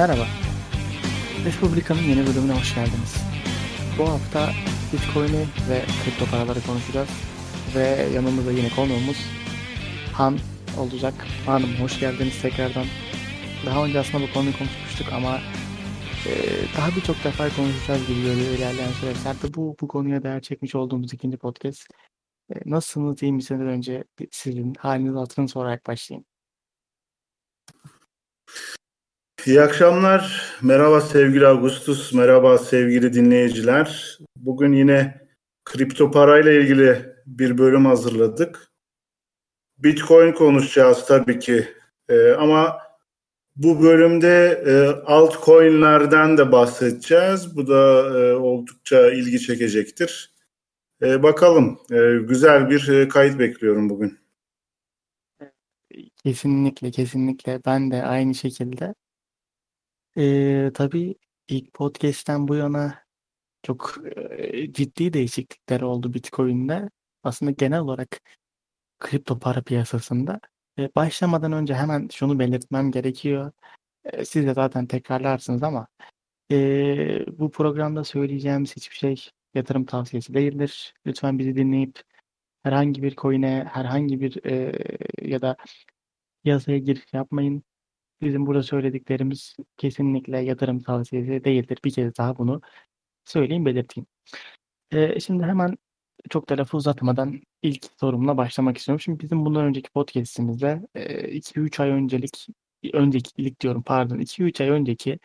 Merhaba. Respublika'nın yeni bölümüne hoş geldiniz. Bu hafta Bitcoin'i ve kripto paraları konuşacağız. Ve yanımızda yine konuğumuz Han olacak. Hanım hoş geldiniz tekrardan. Daha önce aslında bu konuyu konuşmuştuk ama e, daha birçok defa konuşacağız gibi geliyor ilerleyen süreçlerde. Bu, bu konuya değer çekmiş olduğumuz ikinci podcast. E, nasılsınız, iyi misiniz? Önce sizin haliniz hatırını sorarak başlayayım. İyi akşamlar. Merhaba sevgili Augustus, merhaba sevgili dinleyiciler. Bugün yine kripto parayla ilgili bir bölüm hazırladık. Bitcoin konuşacağız tabii ki. Ee, ama bu bölümde e, altcoin'lerden de bahsedeceğiz. Bu da e, oldukça ilgi çekecektir. E, bakalım. E, güzel bir e, kayıt bekliyorum bugün. Kesinlikle, kesinlikle. Ben de aynı şekilde. Ee, tabii ilk podcast'ten bu yana çok e, ciddi değişiklikler oldu Bitcoin'de. Aslında genel olarak kripto para piyasasında. E, başlamadan önce hemen şunu belirtmem gerekiyor. E, siz de zaten tekrarlarsınız ama e, bu programda söyleyeceğimiz hiçbir şey yatırım tavsiyesi değildir. Lütfen bizi dinleyip herhangi bir coin'e, herhangi bir e, ya da piyasaya giriş yapmayın. Bizim burada söylediklerimiz kesinlikle yatırım tavsiyesi değildir. Bir kez daha bunu söyleyeyim, belirteyim. Ee, şimdi hemen çok da lafı uzatmadan ilk sorumla başlamak istiyorum. Şimdi bizim bundan önceki podcastimizde 2-3 ay öncelik, önceki ilk diyorum pardon, 2-3 ay önceki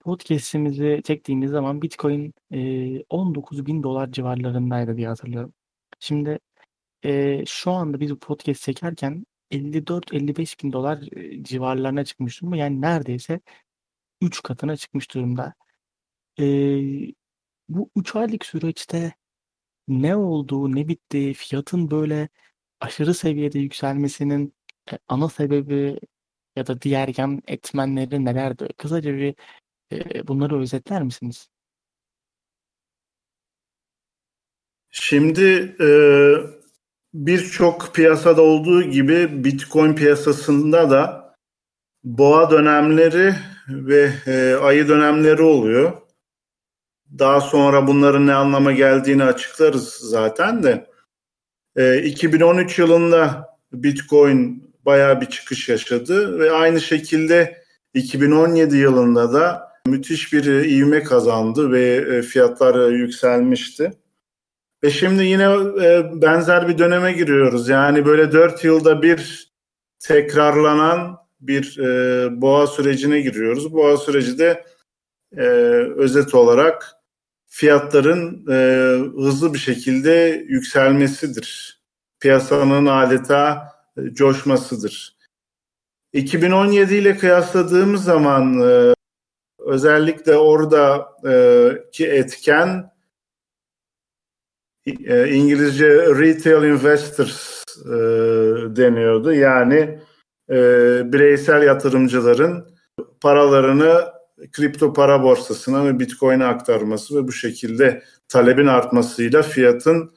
podcastimizi çektiğimiz zaman Bitcoin 19 bin dolar civarlarındaydı diye hatırlıyorum. Şimdi şu anda biz bu podcast çekerken 54-55 bin dolar civarlarına çıkmış durumda. Yani neredeyse 3 katına çıkmış durumda. Ee, bu 3 aylık süreçte ne oldu, ne bitti, fiyatın böyle aşırı seviyede yükselmesinin e, ana sebebi ya da diğer yan etmenleri nelerdi? Kısaca bir e, bunları özetler misiniz? Şimdi e, birçok piyasada olduğu gibi Bitcoin piyasasında da boğa dönemleri ve e, ayı dönemleri oluyor. Daha sonra bunların ne anlama geldiğini açıklarız zaten de. E, 2013 yılında Bitcoin bayağı bir çıkış yaşadı ve aynı şekilde 2017 yılında da müthiş bir ivme kazandı ve e, fiyatlar yükselmişti. Ve şimdi yine e, benzer bir döneme giriyoruz. Yani böyle dört yılda bir tekrarlanan bir e, boğa sürecine giriyoruz. Boğa süreci de e, özet olarak fiyatların e, hızlı bir şekilde yükselmesidir. Piyasanın adeta e, coşmasıdır. 2017 ile kıyasladığımız zaman e, özellikle oradaki etken e, İngilizce retail investors e, deniyordu. Yani e, bireysel yatırımcıların paralarını kripto para borsasına ve bitcoin'e aktarması ve bu şekilde talebin artmasıyla fiyatın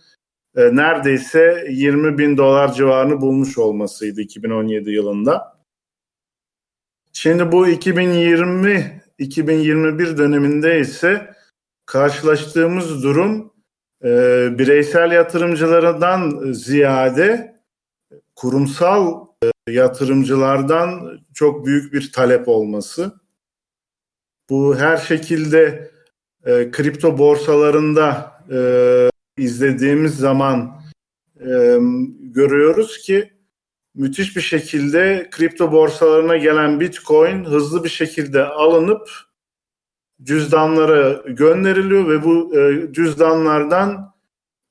e, neredeyse 20 bin dolar civarını bulmuş olmasıydı 2017 yılında. Şimdi bu 2020-2021 döneminde ise karşılaştığımız durum e, bireysel yatırımcılardan ziyade kurumsal e, yatırımcılardan çok büyük bir talep olması. Bu her şekilde e, kripto borsalarında e, izlediğimiz zaman e, görüyoruz ki müthiş bir şekilde kripto borsalarına gelen Bitcoin hızlı bir şekilde alınıp cüzdanlara gönderiliyor ve bu e, cüzdanlardan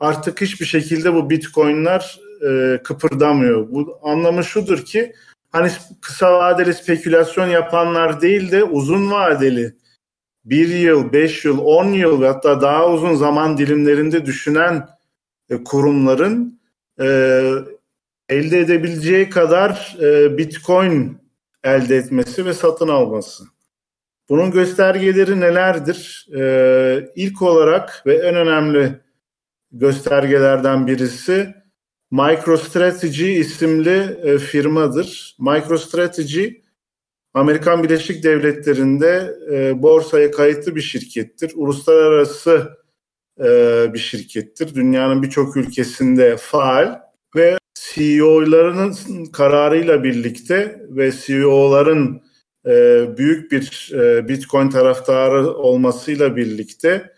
artık hiçbir şekilde bu bitcoinler e, kıpırdamıyor. Bu anlamı şudur ki hani kısa vadeli spekülasyon yapanlar değil de uzun vadeli bir yıl, beş yıl, on yıl ve hatta daha uzun zaman dilimlerinde düşünen e, kurumların e, elde edebileceği kadar e, bitcoin elde etmesi ve satın alması. Bunun göstergeleri nelerdir? Ee, ilk olarak ve en önemli göstergelerden birisi MicroStrategy isimli e, firmadır. MicroStrategy Amerikan Birleşik Devletleri'nde e, borsaya kayıtlı bir şirkettir. Uluslararası e, bir şirkettir. Dünyanın birçok ülkesinde faal ve CEO'larının kararıyla birlikte ve CEO'ların e, büyük bir e, Bitcoin taraftarı olmasıyla birlikte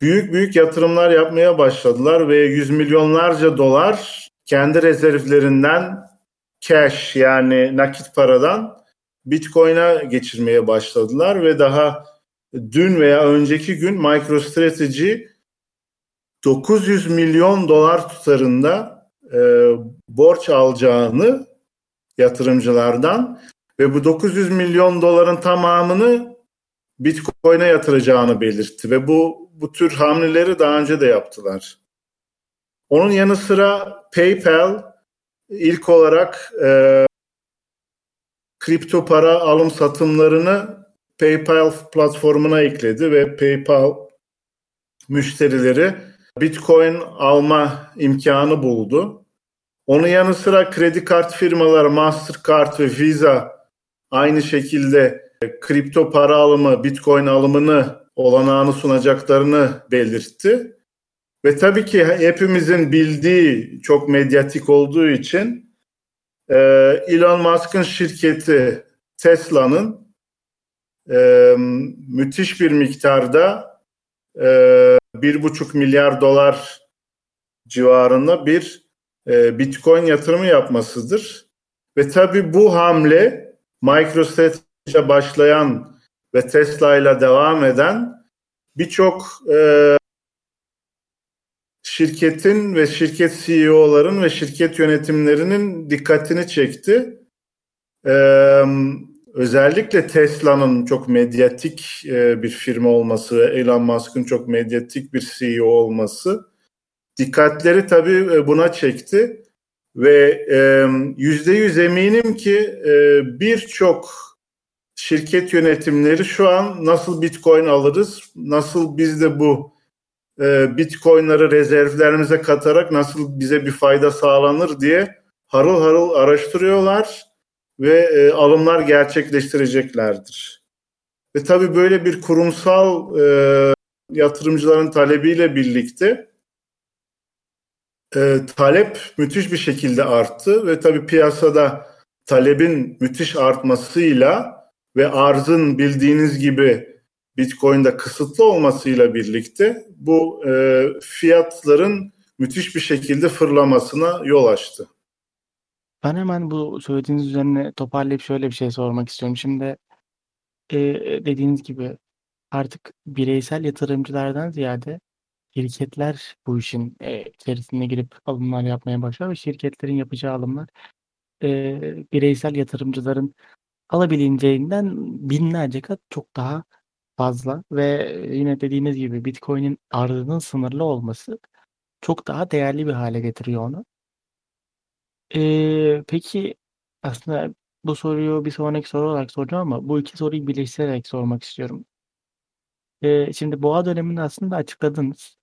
büyük büyük yatırımlar yapmaya başladılar ve yüz milyonlarca dolar kendi rezervlerinden cash yani nakit paradan Bitcoin'a geçirmeye başladılar ve daha dün veya önceki gün MicroStrategy 900 milyon dolar tutarında e, borç alacağını yatırımcılardan ve bu 900 milyon doların tamamını Bitcoin'e yatıracağını belirtti ve bu bu tür hamleleri daha önce de yaptılar. Onun yanı sıra PayPal ilk olarak e, kripto para alım satımlarını PayPal platformuna ekledi ve PayPal müşterileri Bitcoin alma imkanı buldu. Onun yanı sıra kredi kart firmaları Mastercard ve Visa aynı şekilde kripto para alımı, Bitcoin alımını olanağını sunacaklarını belirtti. Ve tabii ki hepimizin bildiği çok medyatik olduğu için e, Elon Musk'ın şirketi Tesla'nın e, müthiş bir miktarda e, bir buçuk milyar dolar civarında bir e, Bitcoin yatırımı yapmasıdır. Ve tabii bu hamle MicroStrategy başlayan ve Tesla ile devam eden birçok e, şirketin ve şirket CEO'ların ve şirket yönetimlerinin dikkatini çekti. Ee, özellikle Tesla'nın çok medyatik e, bir firma olması ve Elon Musk'ın çok medyatik bir CEO olması dikkatleri tabii e, buna çekti ve yüzde yüz eminim ki e, birçok şirket yönetimleri şu an nasıl Bitcoin alırız, nasıl biz de bu e, Bitcoin'ları rezervlerimize katarak nasıl bize bir fayda sağlanır diye harıl harıl araştırıyorlar ve e, alımlar gerçekleştireceklerdir. Ve tabii böyle bir kurumsal e, yatırımcıların talebiyle birlikte e, talep müthiş bir şekilde arttı ve tabii piyasada talebin müthiş artmasıyla ve arzın bildiğiniz gibi Bitcoin'de kısıtlı olmasıyla birlikte bu e, fiyatların müthiş bir şekilde fırlamasına yol açtı. Ben hemen bu söylediğiniz üzerine toparlayıp şöyle bir şey sormak istiyorum. Şimdi e, dediğiniz gibi artık bireysel yatırımcılardan ziyade şirketler bu işin e, içerisine girip alımlar yapmaya başlar ve şirketlerin yapacağı alımlar e, bireysel yatırımcıların alabileceğinden binlerce kat çok daha fazla ve yine dediğiniz gibi Bitcoin'in arzının sınırlı olması çok daha değerli bir hale getiriyor onu. Eee, peki aslında bu soruyu bir sonraki soru olarak soracağım ama bu iki soruyu birleştirerek sormak istiyorum. Eee, şimdi boğa dönemini aslında açıkladınız.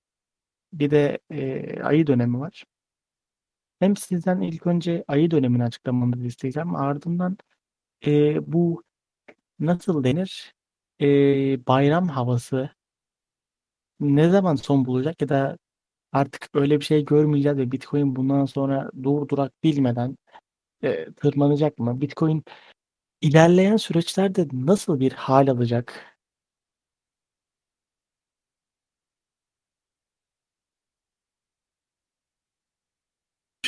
Bir de eee, ayı dönemi var. Hem sizden ilk önce ayı dönemini açıklamanızı isteyeceğim. Ardından eee, bu nasıl denir? Eee, bayram havası ne zaman son bulacak ya da artık öyle bir şey görmeyeceğiz ve Bitcoin bundan sonra dur durak bilmeden e, tırmanacak mı? Bitcoin ilerleyen süreçlerde nasıl bir hal alacak?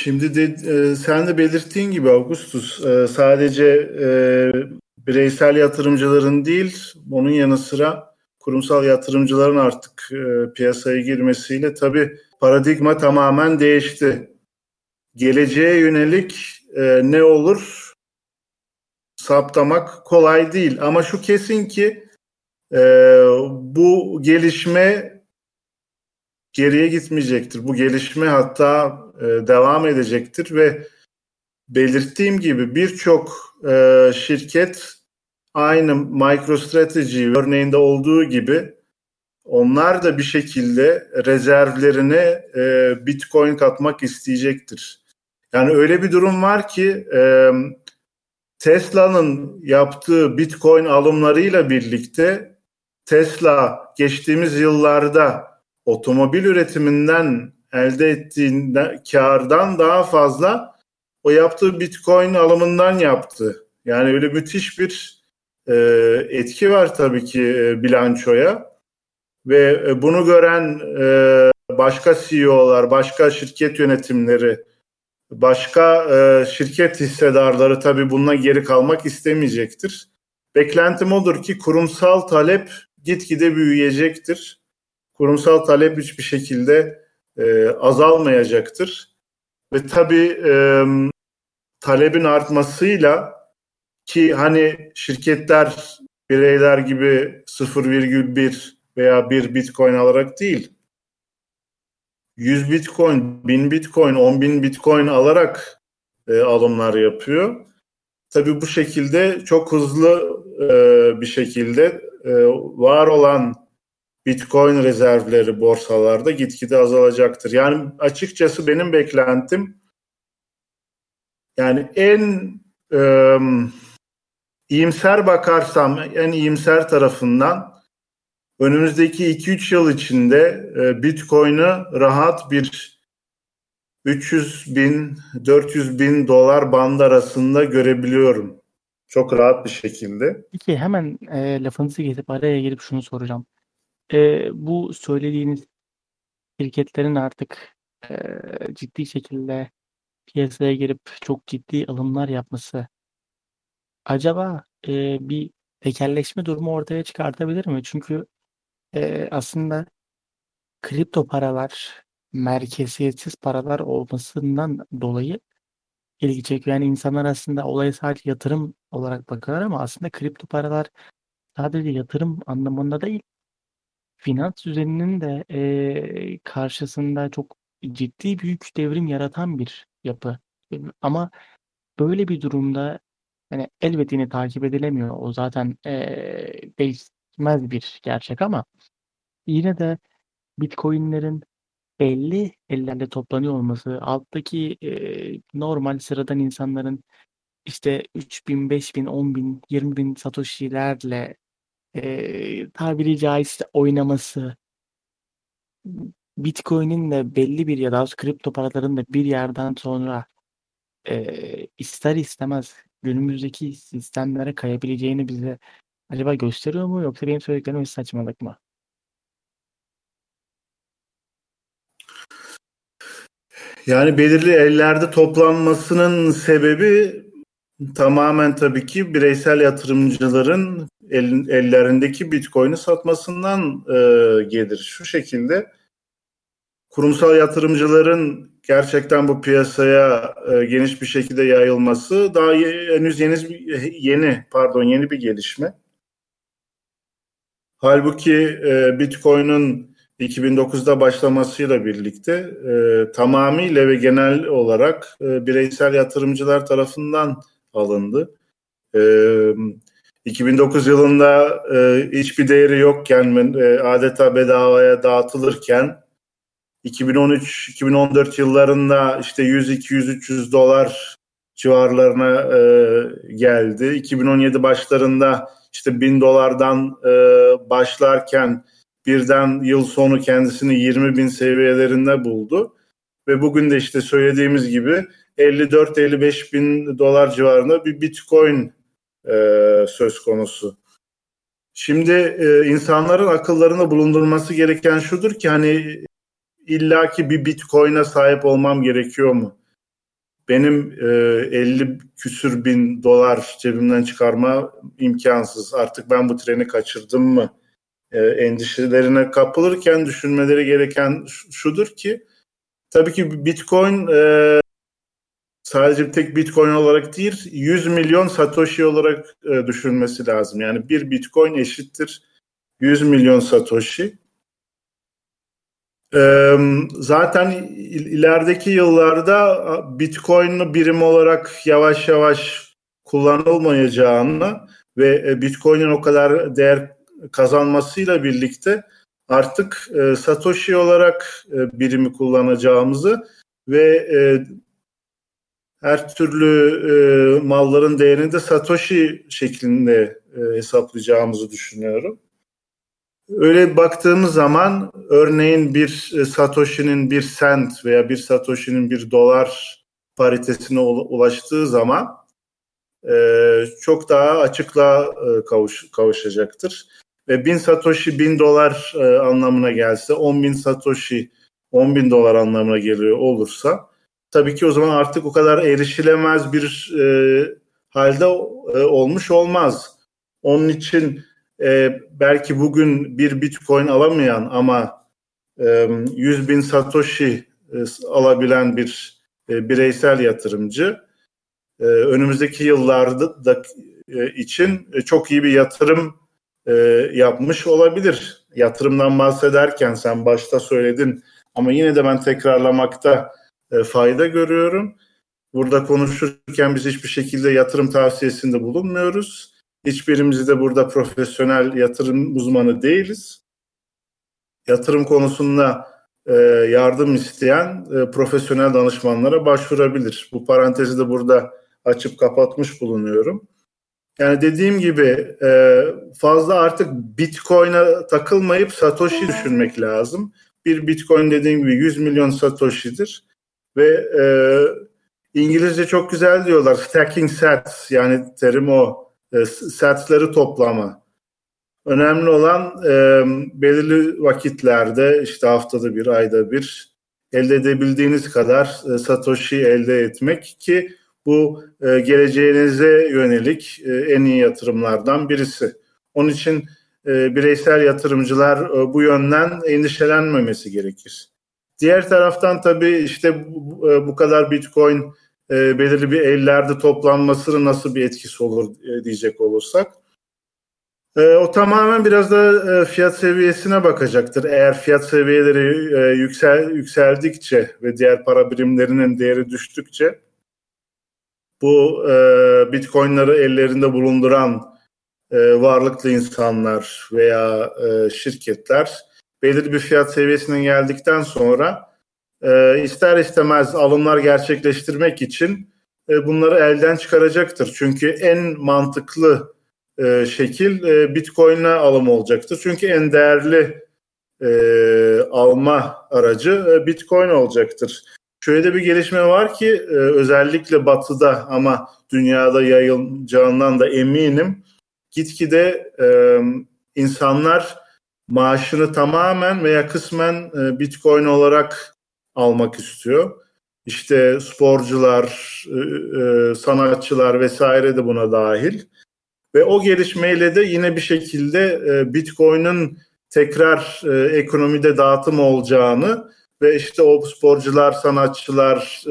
Şimdi de e, sen de belirttiğin gibi Augustus e, sadece e, bireysel yatırımcıların değil, onun yanı sıra kurumsal yatırımcıların artık e, piyasaya girmesiyle tabii paradigma tamamen değişti. Geleceğe yönelik e, ne olur saptamak kolay değil. Ama şu kesin ki e, bu gelişme geriye gitmeyecektir. Bu gelişme hatta e, devam edecektir ve belirttiğim gibi birçok e, şirket aynı MicroStrategy örneğinde olduğu gibi onlar da bir şekilde rezervlerine e, Bitcoin katmak isteyecektir. Yani öyle bir durum var ki e, Tesla'nın yaptığı Bitcoin alımlarıyla birlikte Tesla geçtiğimiz yıllarda otomobil üretiminden elde ettiği kardan daha fazla o yaptığı Bitcoin alımından yaptı. Yani öyle müthiş bir e, etki var tabii ki e, bilançoya ve e, bunu gören e, başka CEO'lar, başka şirket yönetimleri, başka e, şirket hissedarları tabii bununla geri kalmak istemeyecektir. Beklentim odur ki kurumsal talep gitgide büyüyecektir. Kurumsal talep hiçbir şekilde e, azalmayacaktır. Ve tabii e, talebin artmasıyla ki hani şirketler bireyler gibi 0,1 veya 1 bitcoin alarak değil 100 bitcoin, 1000 bitcoin, 10 bin bitcoin alarak e, alımlar yapıyor. Tabii bu şekilde çok hızlı e, bir şekilde e, var olan bitcoin rezervleri borsalarda gitgide azalacaktır. Yani açıkçası benim beklentim yani en e, iyimser bakarsam en iyimser tarafından önümüzdeki 2-3 yıl içinde e, Bitcoin'i rahat bir 300 bin 400 bin dolar band arasında görebiliyorum. Çok rahat bir şekilde. Peki hemen e, lafınızı kesip araya girip şunu soracağım. E, bu söylediğiniz şirketlerin artık e, ciddi şekilde piyasaya girip çok ciddi alımlar yapması acaba e, bir tekelleşme durumu ortaya çıkartabilir mi? Çünkü e, aslında kripto paralar merkeziyetsiz paralar olmasından dolayı ilgi çekiyor. Yani insanlar aslında olaya sadece yatırım olarak bakıyorlar ama aslında kripto paralar sadece yatırım anlamında değil finans düzeninin de e, karşısında çok ciddi büyük devrim yaratan bir yapı. Ama böyle bir durumda hani elbet yine takip edilemiyor. O zaten e, değişmez bir gerçek ama yine de Bitcoin'lerin belli ellerde toplanıyor olması, alttaki e, normal sıradan insanların işte 3000, 5000, 10000, 20000 satoshi'lerle e, tabiri caizse oynaması Bitcoin'in de belli bir ya da kripto paraların da bir yerden sonra e, ister istemez günümüzdeki sistemlere kayabileceğini bize acaba gösteriyor mu yoksa benim söylediklerim bir saçmalık mı? Yani belirli ellerde toplanmasının sebebi tamamen tabii ki bireysel yatırımcıların el, ellerindeki Bitcoin'i satmasından e, gelir. Şu şekilde kurumsal yatırımcıların gerçekten bu piyasaya e, geniş bir şekilde yayılması daha henüz yeni yeni pardon yeni bir gelişme. Halbuki e, Bitcoin'in 2009'da başlamasıyla birlikte e, tamamıyla ve genel olarak e, bireysel yatırımcılar tarafından alındı. E, 2009 yılında e, hiçbir değeri yokken e, adeta bedavaya dağıtılırken 2013-2014 yıllarında işte 100, 200, 300 dolar civarlarına e, geldi. 2017 başlarında işte 1000 dolardan e, başlarken birden yıl sonu kendisini 20 bin seviyelerinde buldu. Ve bugün de işte söylediğimiz gibi 54-55 bin dolar civarında bir bitcoin e, söz konusu. Şimdi e, insanların akıllarında bulundurması gereken şudur ki hani illaki bir bitcoin'e sahip olmam gerekiyor mu? Benim e, 50 küsür bin dolar cebimden çıkarma imkansız. Artık ben bu treni kaçırdım mı? E, endişelerine kapılırken düşünmeleri gereken şudur ki tabii ki bitcoin e, sadece bir tek bitcoin olarak değil 100 milyon satoshi olarak e, düşünmesi lazım. Yani bir bitcoin eşittir 100 milyon satoshi. E, zaten ilerideki yıllarda bitcoin'i birim olarak yavaş yavaş kullanılmayacağını ve e, bitcoin'in o kadar değer kazanmasıyla birlikte artık e, Satoshi olarak e, birimi kullanacağımızı ve e, her türlü e, malların değerini de Satoshi şeklinde e, hesaplayacağımızı düşünüyorum. Öyle baktığımız zaman örneğin bir e, Satoshi'nin bir sent veya bir Satoshi'nin bir dolar paritesine ulaştığı zaman e, çok daha açıkla e, kavuş, kavuşacaktır. Ve bin Satoshi bin dolar e, anlamına gelse, 10 bin Satoshi 10 bin dolar anlamına geliyor olursa tabii ki o zaman artık o kadar erişilemez bir e, halde e, olmuş olmaz. Onun için e, belki bugün bir bitcoin alamayan ama e, 100 bin satoshi e, alabilen bir e, bireysel yatırımcı e, önümüzdeki yıllarda da e, için e, çok iyi bir yatırım e, yapmış olabilir. Yatırımdan bahsederken sen başta söyledin ama yine de ben tekrarlamakta e, fayda görüyorum. Burada konuşurken biz hiçbir şekilde yatırım tavsiyesinde bulunmuyoruz. Hiçbirimiz de burada profesyonel yatırım uzmanı değiliz. Yatırım konusunda e, yardım isteyen e, profesyonel danışmanlara başvurabilir. Bu parantezi de burada açıp kapatmış bulunuyorum. Yani dediğim gibi fazla artık Bitcoin'e takılmayıp Satoshi düşünmek lazım. Bir Bitcoin dediğim gibi 100 milyon Satoshi'dir ve e, İngilizce çok güzel diyorlar stacking sats yani terim o e, satsları toplama. Önemli olan e, belirli vakitlerde işte haftada bir, ayda bir elde edebildiğiniz kadar e, Satoshi elde etmek ki bu e, geleceğinize yönelik e, en iyi yatırımlardan birisi. Onun için e, bireysel yatırımcılar e, bu yönden endişelenmemesi gerekir. Diğer taraftan tabii işte bu, e, kadar Bitcoin e, belirli bir ellerde toplanmasının nasıl bir etkisi olur e, diyecek olursak. O tamamen biraz da fiyat seviyesine bakacaktır. Eğer fiyat seviyeleri yüksel yükseldikçe ve diğer para birimlerinin değeri düştükçe bu Bitcoin'ları ellerinde bulunduran varlıklı insanlar veya şirketler belirli bir fiyat seviyesine geldikten sonra e, ister istemez alımlar gerçekleştirmek için e, bunları elden çıkaracaktır. Çünkü en mantıklı e, şekil e, Bitcoin'le alım olacaktır. Çünkü en değerli e, alma aracı e, Bitcoin olacaktır. Şöyle bir gelişme var ki e, özellikle batıda ama dünyada yayılacağından da eminim. Gitgide e, insanlar maaşını tamamen veya kısmen e, Bitcoin olarak almak istiyor. İşte sporcular, e, e, sanatçılar vesaire de buna dahil. Ve o gelişmeyle de yine bir şekilde e, Bitcoin'in tekrar ekonomide dağıtım olacağını ve işte o sporcular, sanatçılar,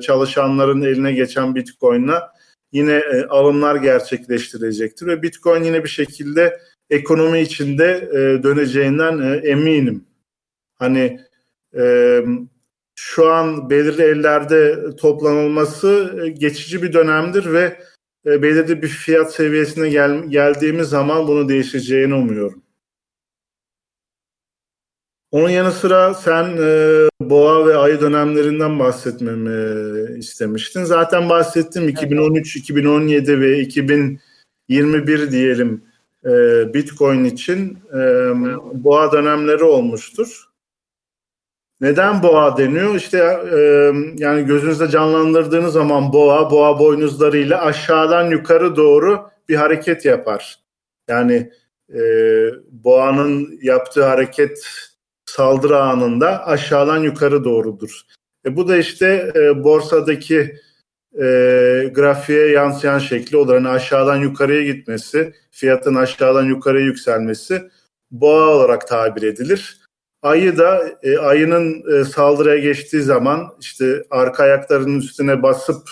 çalışanların eline geçen Bitcoin'la yine alımlar gerçekleştirecektir ve Bitcoin yine bir şekilde ekonomi içinde döneceğinden eminim. Hani şu an belirli ellerde toplanılması e, geçici bir dönemdir ve e, belirli bir fiyat seviyesine gel, geldiğimiz zaman bunu değişeceğini umuyorum. Onun yanı sıra sen e, boğa ve ayı dönemlerinden bahsetmemi istemiştin. Zaten bahsettim 2013, 2017 ve 2021 diyelim e, Bitcoin için e, boğa dönemleri olmuştur. Neden boğa deniyor? İşte e, yani gözünüzde canlandırdığınız zaman boğa, boğa boynuzlarıyla aşağıdan yukarı doğru bir hareket yapar. Yani e, boğanın yaptığı hareket saldırı anında aşağıdan yukarı doğrudur. E, bu da işte e, borsadaki e, grafiğe yansıyan şekli olur. Yani aşağıdan yukarıya gitmesi, fiyatın aşağıdan yukarıya yükselmesi boğa olarak tabir edilir. Ayı da e, ayının e, saldırıya geçtiği zaman işte arka ayaklarının üstüne basıp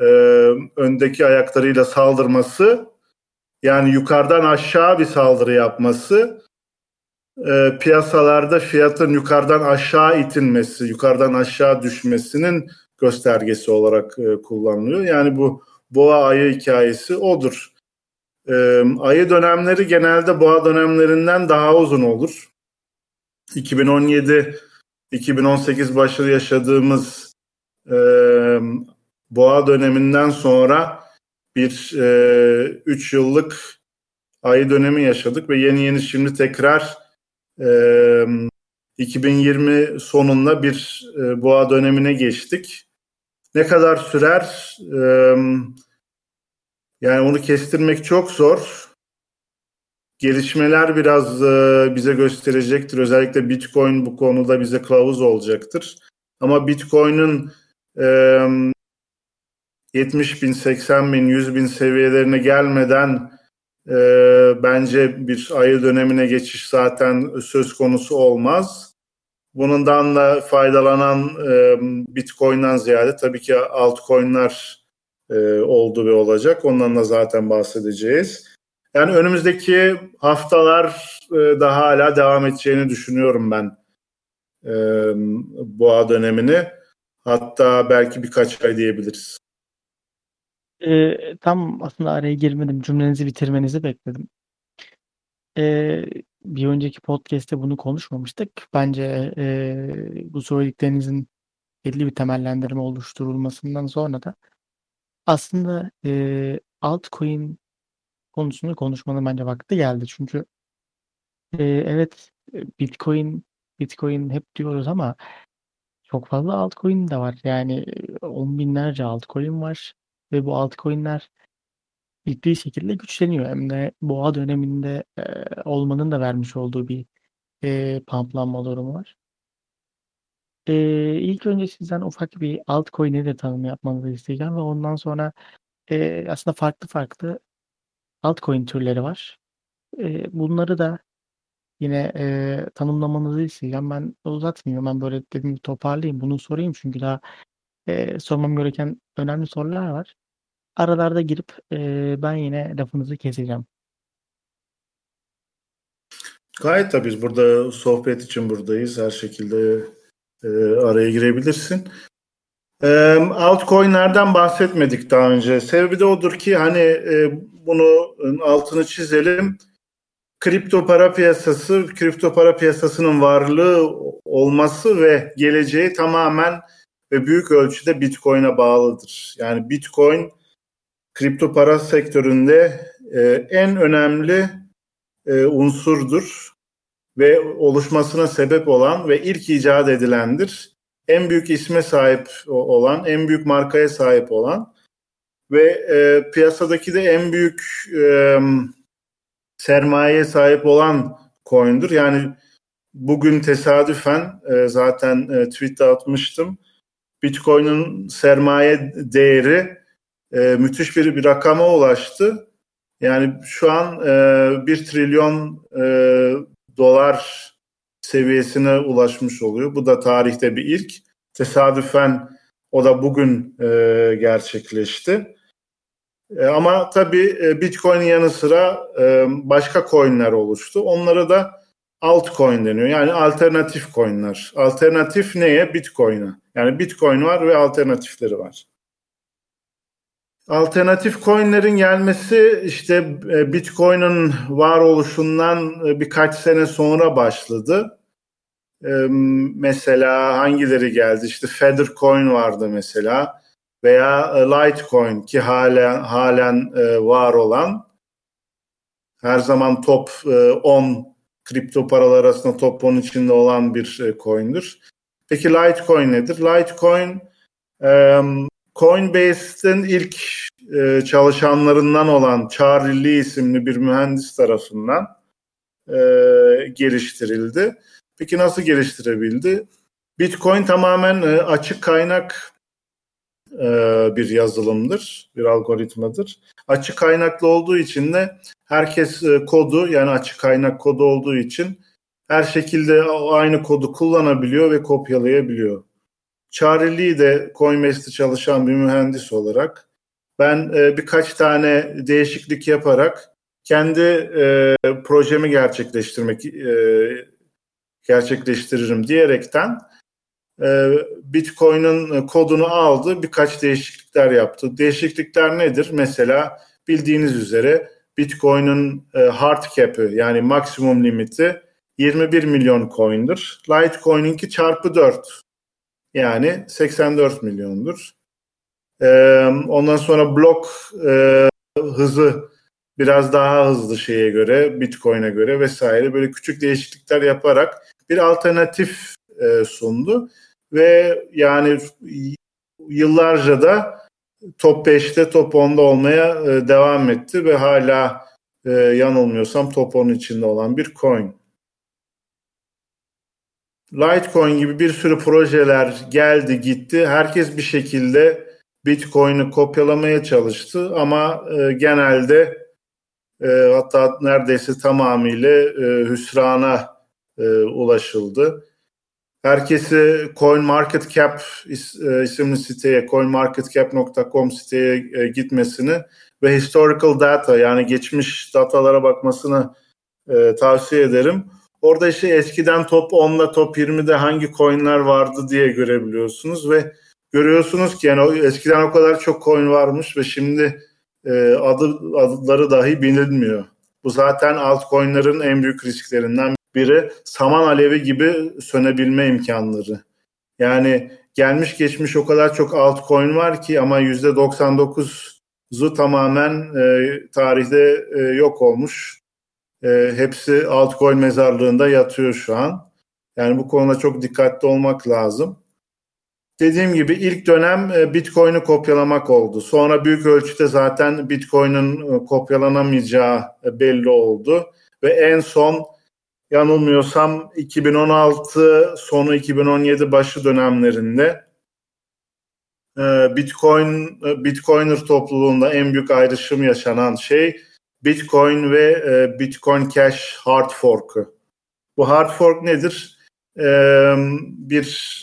e, öndeki ayaklarıyla saldırması yani yukarıdan aşağı bir saldırı yapması e, piyasalarda fiyatın yukarıdan aşağı itilmesi, yukarıdan aşağı düşmesinin göstergesi olarak e, kullanılıyor. Yani bu boğa ayı hikayesi odur. E, ayı dönemleri genelde boğa dönemlerinden daha uzun olur. 2017 2018 başları yaşadığımız e, boğa döneminden sonra bir 3 e, yıllık ayı dönemi yaşadık ve yeni yeni şimdi tekrar e, 2020 sonunda bir e, boğa dönemine geçtik. Ne kadar sürer? E, yani onu kestirmek çok zor. Gelişmeler biraz e, bize gösterecektir. Özellikle Bitcoin bu konuda bize kılavuz olacaktır. Ama Bitcoin'in e, 70 bin, 80 bin, 100 bin seviyelerine gelmeden e, bence bir ayı dönemine geçiş zaten söz konusu olmaz. Bundan da faydalanan e, Bitcoin'den ziyade tabii ki altcoin'ler e, oldu ve olacak. Ondan da zaten bahsedeceğiz. Yani önümüzdeki haftalar e, daha hala devam edeceğini düşünüyorum ben e, boğa dönemini. Hatta belki birkaç ay diyebiliriz. E, tam aslında araya girmedim. Cümlenizi bitirmenizi bekledim. E, bir önceki podcast'te bunu konuşmamıştık. Bence e, bu söylediklerinizin belli bir temellendirme oluşturulmasından sonra da aslında e, altcoin konusunu konuşmanın bence vakti geldi. Çünkü e, evet Bitcoin Bitcoin hep diyoruz ama çok fazla altcoin de var. Yani on binlerce altcoin var ve bu altcoin'ler ciddi şekilde güçleniyor. Hem de boğa döneminde e, olmanın da vermiş olduğu bir e, pumplanma durumu var. E, ilk önce sizden ufak bir altcoin'e de tanım yapmanızı isteyeceğim ve ondan sonra e, aslında farklı farklı altcoin türleri var. E, bunları da yine e, tanımlamanızı isteyeceğim. Ben uzatmayayım. Ben böyle dedim toparlayayım. Bunu sorayım çünkü daha e, sormam gereken önemli sorular var. Aralarda girip e, ben yine lafınızı keseceğim. Gayet tabii biz burada sohbet için buradayız. Her şekilde e, araya girebilirsin. E, altcoin'lerden bahsetmedik daha önce. Sebebi de odur ki hani e, bunu altını çizelim. Kripto para piyasası, kripto para piyasasının varlığı olması ve geleceği tamamen ve büyük ölçüde Bitcoin'e bağlıdır. Yani Bitcoin kripto para sektöründe e, en önemli e, unsurdur ve oluşmasına sebep olan ve ilk icat edilendir. En büyük isme sahip olan, en büyük markaya sahip olan ve e, piyasadaki de en büyük e, sermayeye sahip olan coin'dur. Yani bugün tesadüfen e, zaten e, tweet'te atmıştım. Bitcoin'in sermaye değeri e, müthiş bir, bir rakama ulaştı. Yani şu an e, 1 trilyon e, dolar seviyesine ulaşmış oluyor. Bu da tarihte bir ilk. Tesadüfen o da bugün e, gerçekleşti. E, ama tabii e, Bitcoin'in yanı sıra e, başka coinler oluştu. Onlara da altcoin deniyor. Yani alternatif coinler. Alternatif neye? Bitcoin'e. Yani Bitcoin var ve alternatifleri var. Alternatif coinlerin gelmesi işte e, Bitcoin'in varoluşundan e, birkaç sene sonra başladı. E, mesela hangileri geldi? İşte Feathercoin vardı mesela veya Litecoin ki halen halen var olan her zaman top 10 kripto paralar arasında top 10 içinde olan bir coin'dir. Peki Litecoin nedir? Litecoin Coinbase'in ilk e, çalışanlarından olan Charlie Lee isimli bir mühendis tarafından e, geliştirildi. Peki nasıl geliştirebildi? Bitcoin tamamen e, açık kaynak e, bir yazılımdır, bir algoritmadır. Açık kaynaklı olduğu için de herkes e, kodu yani açık kaynak kodu olduğu için her şekilde aynı kodu kullanabiliyor ve kopyalayabiliyor. Charlie de Coinbase'de çalışan bir mühendis olarak ben e, birkaç tane değişiklik yaparak kendi e, projemi gerçekleştirmek e, gerçekleştiririm diyerekten Bitcoin'in kodunu aldı, birkaç değişiklikler yaptı. Değişiklikler nedir? Mesela bildiğiniz üzere Bitcoin'in e, hard cap'i yani maksimum limiti 21 milyon coin'dir. Litecoin'inki çarpı 4 yani 84 milyondur. ondan sonra blok e, hızı biraz daha hızlı şeye göre, Bitcoin'e göre vesaire böyle küçük değişiklikler yaparak bir alternatif e, sundu ve yani yıllarca da top 5'te top 10'da olmaya e, devam etti ve hala e, yanılmıyorsam top 10 içinde olan bir coin. Litecoin gibi bir sürü projeler geldi gitti. Herkes bir şekilde Bitcoin'i kopyalamaya çalıştı ama e, genelde e, hatta neredeyse tamamıyla e, hüsrana e, ulaşıldı. Herkesi CoinMarketCap e, isimli siteye, coinmarketcap.com siteye e, gitmesini ve historical data yani geçmiş datalara bakmasını e, tavsiye ederim. Orada işte eskiden top 10'da top 20'de hangi coinler vardı diye görebiliyorsunuz ve görüyorsunuz ki yani eskiden o kadar çok coin varmış ve şimdi e, adı, adları dahi bilinmiyor. Bu zaten altcoin'lerin en büyük risklerinden biri saman alevi gibi sönebilme imkanları. Yani gelmiş geçmiş o kadar çok altcoin var ki ama %99'u tamamen e, tarihte e, yok olmuş. E, hepsi altcoin mezarlığında yatıyor şu an. Yani bu konuda çok dikkatli olmak lazım. Dediğim gibi ilk dönem e, Bitcoin'i kopyalamak oldu. Sonra büyük ölçüde zaten Bitcoin'in e, kopyalanamayacağı belli oldu. Ve en son yanılmıyorsam 2016 sonu 2017 başı dönemlerinde Bitcoin Bitcoiner topluluğunda en büyük ayrışım yaşanan şey Bitcoin ve Bitcoin Cash hard fork'u. Bu hard fork nedir? bir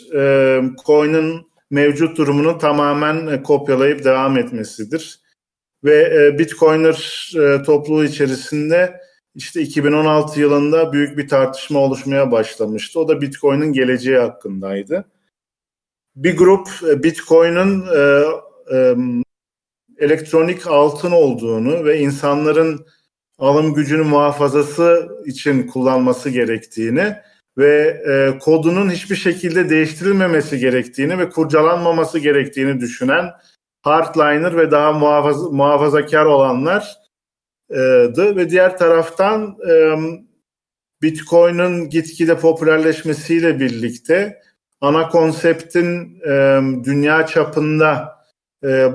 coin'in mevcut durumunu tamamen kopyalayıp devam etmesidir. Ve Bitcoiner topluluğu içerisinde işte 2016 yılında büyük bir tartışma oluşmaya başlamıştı. O da Bitcoin'in geleceği hakkındaydı. Bir grup Bitcoin'in elektronik altın olduğunu ve insanların alım gücünün muhafazası için kullanması gerektiğini ve e, kodunun hiçbir şekilde değiştirilmemesi gerektiğini ve kurcalanmaması gerektiğini düşünen hardliner ve daha muhafaza, muhafazakar olanlar ve diğer taraftan e, Bitcoin'in gitgide popülerleşmesiyle birlikte ana konseptin e, dünya çapında e,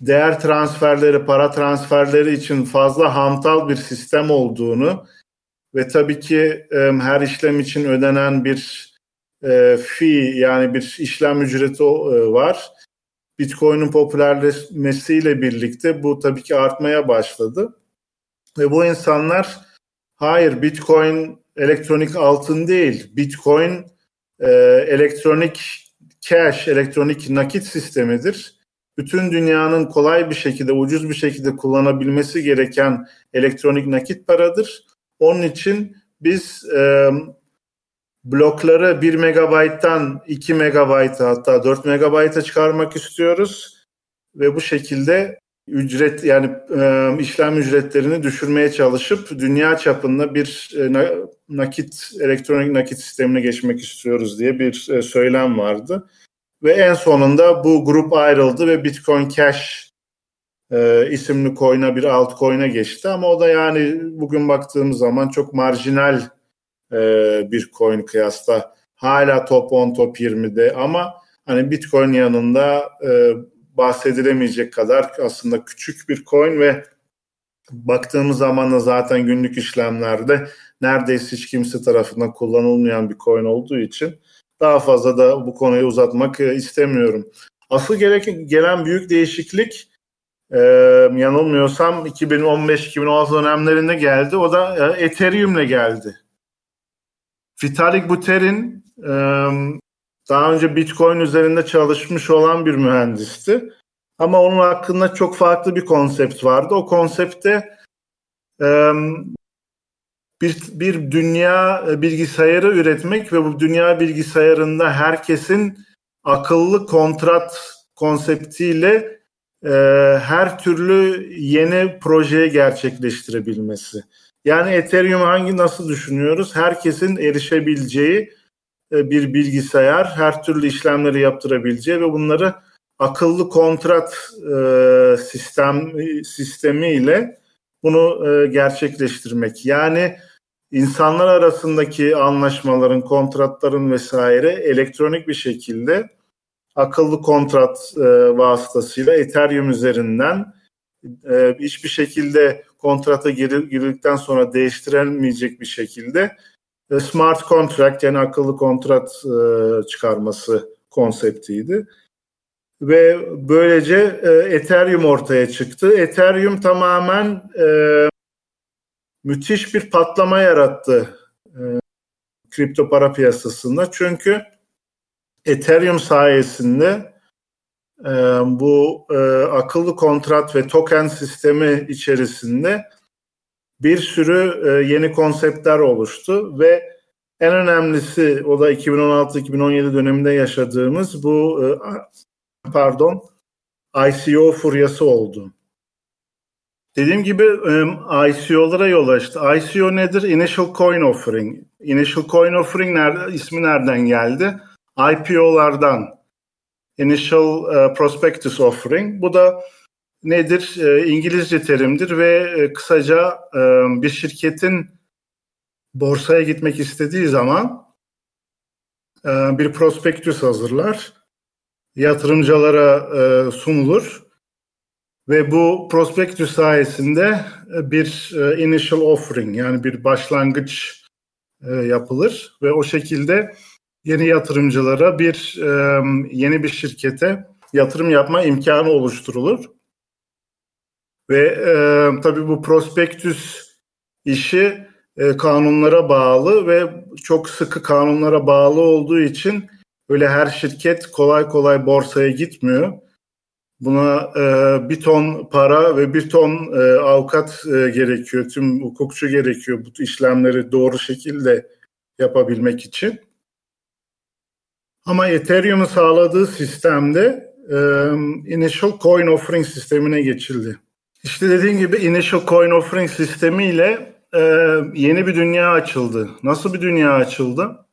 değer transferleri, para transferleri için fazla hantal bir sistem olduğunu ve tabii ki e, her işlem için ödenen bir e, fee yani bir işlem ücreti e, var. Bitcoin'in popülerleşmesiyle birlikte bu tabii ki artmaya başladı. Ve bu insanlar hayır Bitcoin elektronik altın değil. Bitcoin e, elektronik cash, elektronik nakit sistemidir. Bütün dünyanın kolay bir şekilde, ucuz bir şekilde kullanabilmesi gereken elektronik nakit paradır. Onun için biz e, blokları 1 megabayttan 2 megabayta hatta 4 megabayta çıkarmak istiyoruz ve bu şekilde ücret yani e, işlem ücretlerini düşürmeye çalışıp dünya çapında bir e, nakit elektronik nakit sistemine geçmek istiyoruz diye bir e, söylem vardı. Ve en sonunda bu grup ayrıldı ve Bitcoin Cash e, isimli coin'a bir altcoin'e geçti ama o da yani bugün baktığımız zaman çok marjinal e, bir coin kıyasla hala top 10 top 20'de ama hani Bitcoin yanında e, bahsedilemeyecek kadar aslında küçük bir coin ve baktığımız zaman da zaten günlük işlemlerde neredeyse hiç kimse tarafından kullanılmayan bir coin olduğu için daha fazla da bu konuyu uzatmak e, istemiyorum. Asıl gerek, gelen büyük değişiklik e, yanılmıyorsam 2015-2016 dönemlerinde geldi. O da e, Ethereum'le geldi. Vitalik Buterin daha önce Bitcoin üzerinde çalışmış olan bir mühendisti. Ama onun hakkında çok farklı bir konsept vardı. O konsepte bir, bir dünya bilgisayarı üretmek ve bu dünya bilgisayarında herkesin akıllı kontrat konseptiyle her türlü yeni projeyi gerçekleştirebilmesi. Yani Ethereum hangi nasıl düşünüyoruz? Herkesin erişebileceği e, bir bilgisayar, her türlü işlemleri yaptırabileceği ve bunları akıllı kontrat e, sistem sistemiyle bunu e, gerçekleştirmek. Yani insanlar arasındaki anlaşmaların, kontratların vesaire elektronik bir şekilde akıllı kontrat vasıtasıyla Ethereum üzerinden hiçbir şekilde kontrata girdikten sonra değiştirilmeyecek bir şekilde e, smart contract yani akıllı kontrat e, çıkarması konseptiydi. Ve böylece e, Ethereum ortaya çıktı. Ethereum tamamen müthiş bir patlama yarattı kripto para piyasasında. Çünkü Ethereum sayesinde bu e, akıllı kontrat ve token sistemi içerisinde bir sürü e, yeni konseptler oluştu ve en önemlisi o da 2016-2017 döneminde yaşadığımız bu e, pardon ICO furyası oldu. Dediğim gibi ICO'lara yol açtı. ICO nedir? Initial Coin Offering. Initial Coin Offering nerede, ismi nereden geldi? IPO'lardan. Initial Prospectus Offering. Bu da nedir? İngilizce terimdir ve kısaca bir şirketin borsaya gitmek istediği zaman bir prospektüs hazırlar. Yatırımcılara sunulur ve bu prospektüs sayesinde e, bir e, initial offering yani bir başlangıç e, yapılır ve o şekilde yeni yatırımcılara bir yeni bir şirkete yatırım yapma imkanı oluşturulur. Ve e, tabii bu prospektüs işi e, kanunlara bağlı ve çok sıkı kanunlara bağlı olduğu için öyle her şirket kolay kolay borsaya gitmiyor. Buna e, bir ton para ve bir ton e, avukat e, gerekiyor, tüm hukukçu gerekiyor bu işlemleri doğru şekilde yapabilmek için. Ama Ethereum'un sağladığı sistemde e, Initial Coin Offering sistemine geçildi. İşte dediğim gibi Initial Coin Offering sistemiyle e, yeni bir dünya açıldı. Nasıl bir dünya açıldı?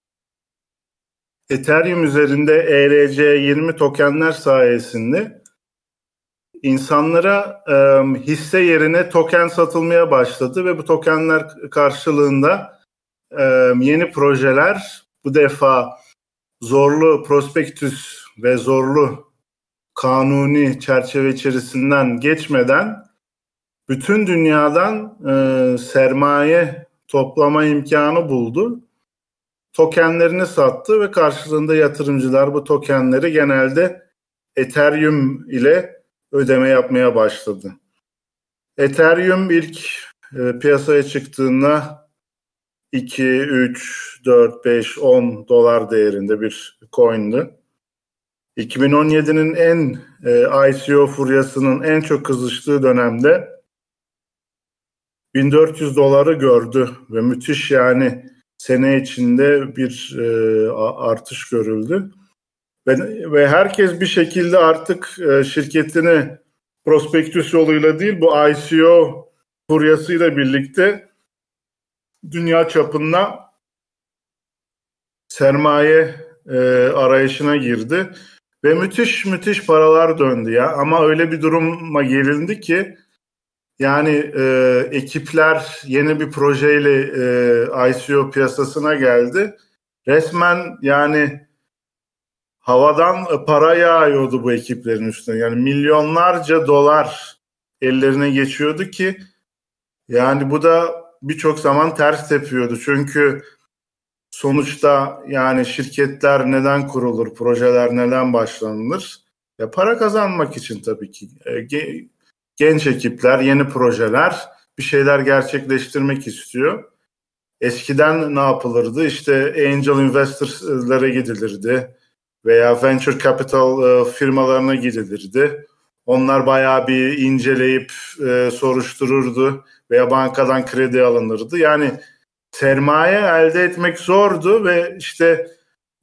Ethereum üzerinde ERC20 tokenler sayesinde insanlara e, hisse yerine token satılmaya başladı ve bu tokenler karşılığında e, yeni projeler bu defa zorlu prospektüs ve zorlu kanuni çerçeve içerisinden geçmeden bütün dünyadan e, sermaye toplama imkanı buldu. Tokenlerini sattı ve karşılığında yatırımcılar bu tokenleri genelde Ethereum ile ödeme yapmaya başladı. Ethereum ilk e, piyasaya çıktığında 2, 3, 4, 5, 10 dolar değerinde bir coin'di. 2017'nin en e, ICO furyasının en çok kızıştığı dönemde 1400 doları gördü ve müthiş yani sene içinde bir e, artış görüldü. Ve, ve herkes bir şekilde artık e, şirketini prospektüs yoluyla değil bu ICO furyasıyla birlikte dünya çapında sermaye e, arayışına girdi ve müthiş müthiş paralar döndü ya ama öyle bir duruma gelindi ki yani e, ekipler yeni bir projeyle e, ICO piyasasına geldi. Resmen yani havadan e, para yağıyordu bu ekiplerin üstüne. Yani milyonlarca dolar ellerine geçiyordu ki yani bu da birçok zaman ters tepiyordu. Çünkü sonuçta yani şirketler neden kurulur, projeler neden başlanılır? Ya para kazanmak için tabii ki. E, genç ekipler, yeni projeler bir şeyler gerçekleştirmek istiyor. Eskiden ne yapılırdı? İşte angel investor'lara gidilirdi veya venture capital e, firmalarına gidilirdi. Onlar bayağı bir inceleyip e, soruştururdu veya bankadan kredi alınırdı. Yani sermaye elde etmek zordu ve işte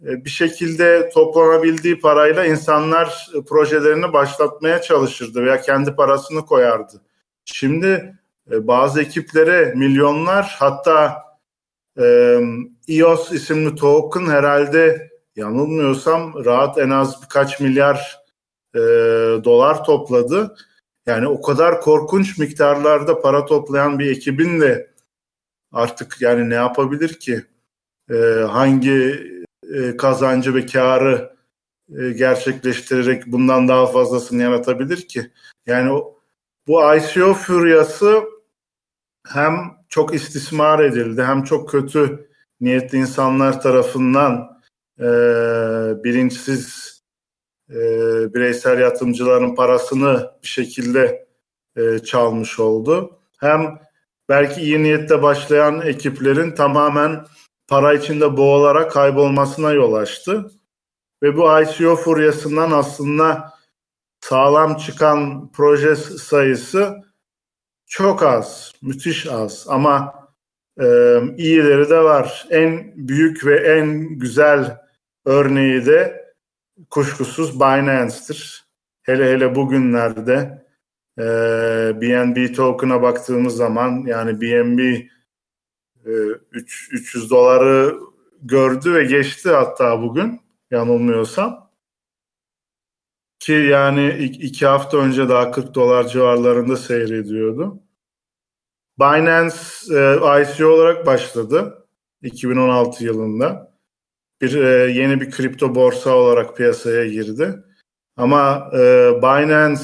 e, bir şekilde toplanabildiği parayla insanlar projelerini başlatmaya çalışırdı veya kendi parasını koyardı. Şimdi e, bazı ekiplere milyonlar hatta e, EOS isimli token herhalde yanılmıyorsam rahat en az birkaç milyar e, dolar topladı. Yani o kadar korkunç miktarlarda para toplayan bir ekibin de artık yani ne yapabilir ki? E, hangi e, kazancı ve karı e, gerçekleştirerek bundan daha fazlasını yaratabilir ki? Yani o, bu ICO furyası hem çok istismar edildi hem çok kötü niyetli insanlar tarafından e, bilinçsiz e, bireysel yatırımcıların parasını bir şekilde e, çalmış oldu. Hem belki iyi niyette başlayan ekiplerin tamamen para içinde boğularak kaybolmasına yol açtı. Ve bu ICO furyasından aslında sağlam çıkan proje sayısı çok az, müthiş az ama e, iyileri de var. En büyük ve en güzel örneği de kuşkusuz Binance'tir. Hele hele bugünlerde e, BNB token'a baktığımız zaman yani BNB e, 3, 300 doları gördü ve geçti hatta bugün yanılmıyorsam. Ki yani iki hafta önce daha 40 dolar civarlarında seyrediyordu. Binance e, ICO olarak başladı 2016 yılında bir e, yeni bir kripto borsa olarak piyasaya girdi. Ama e, Binance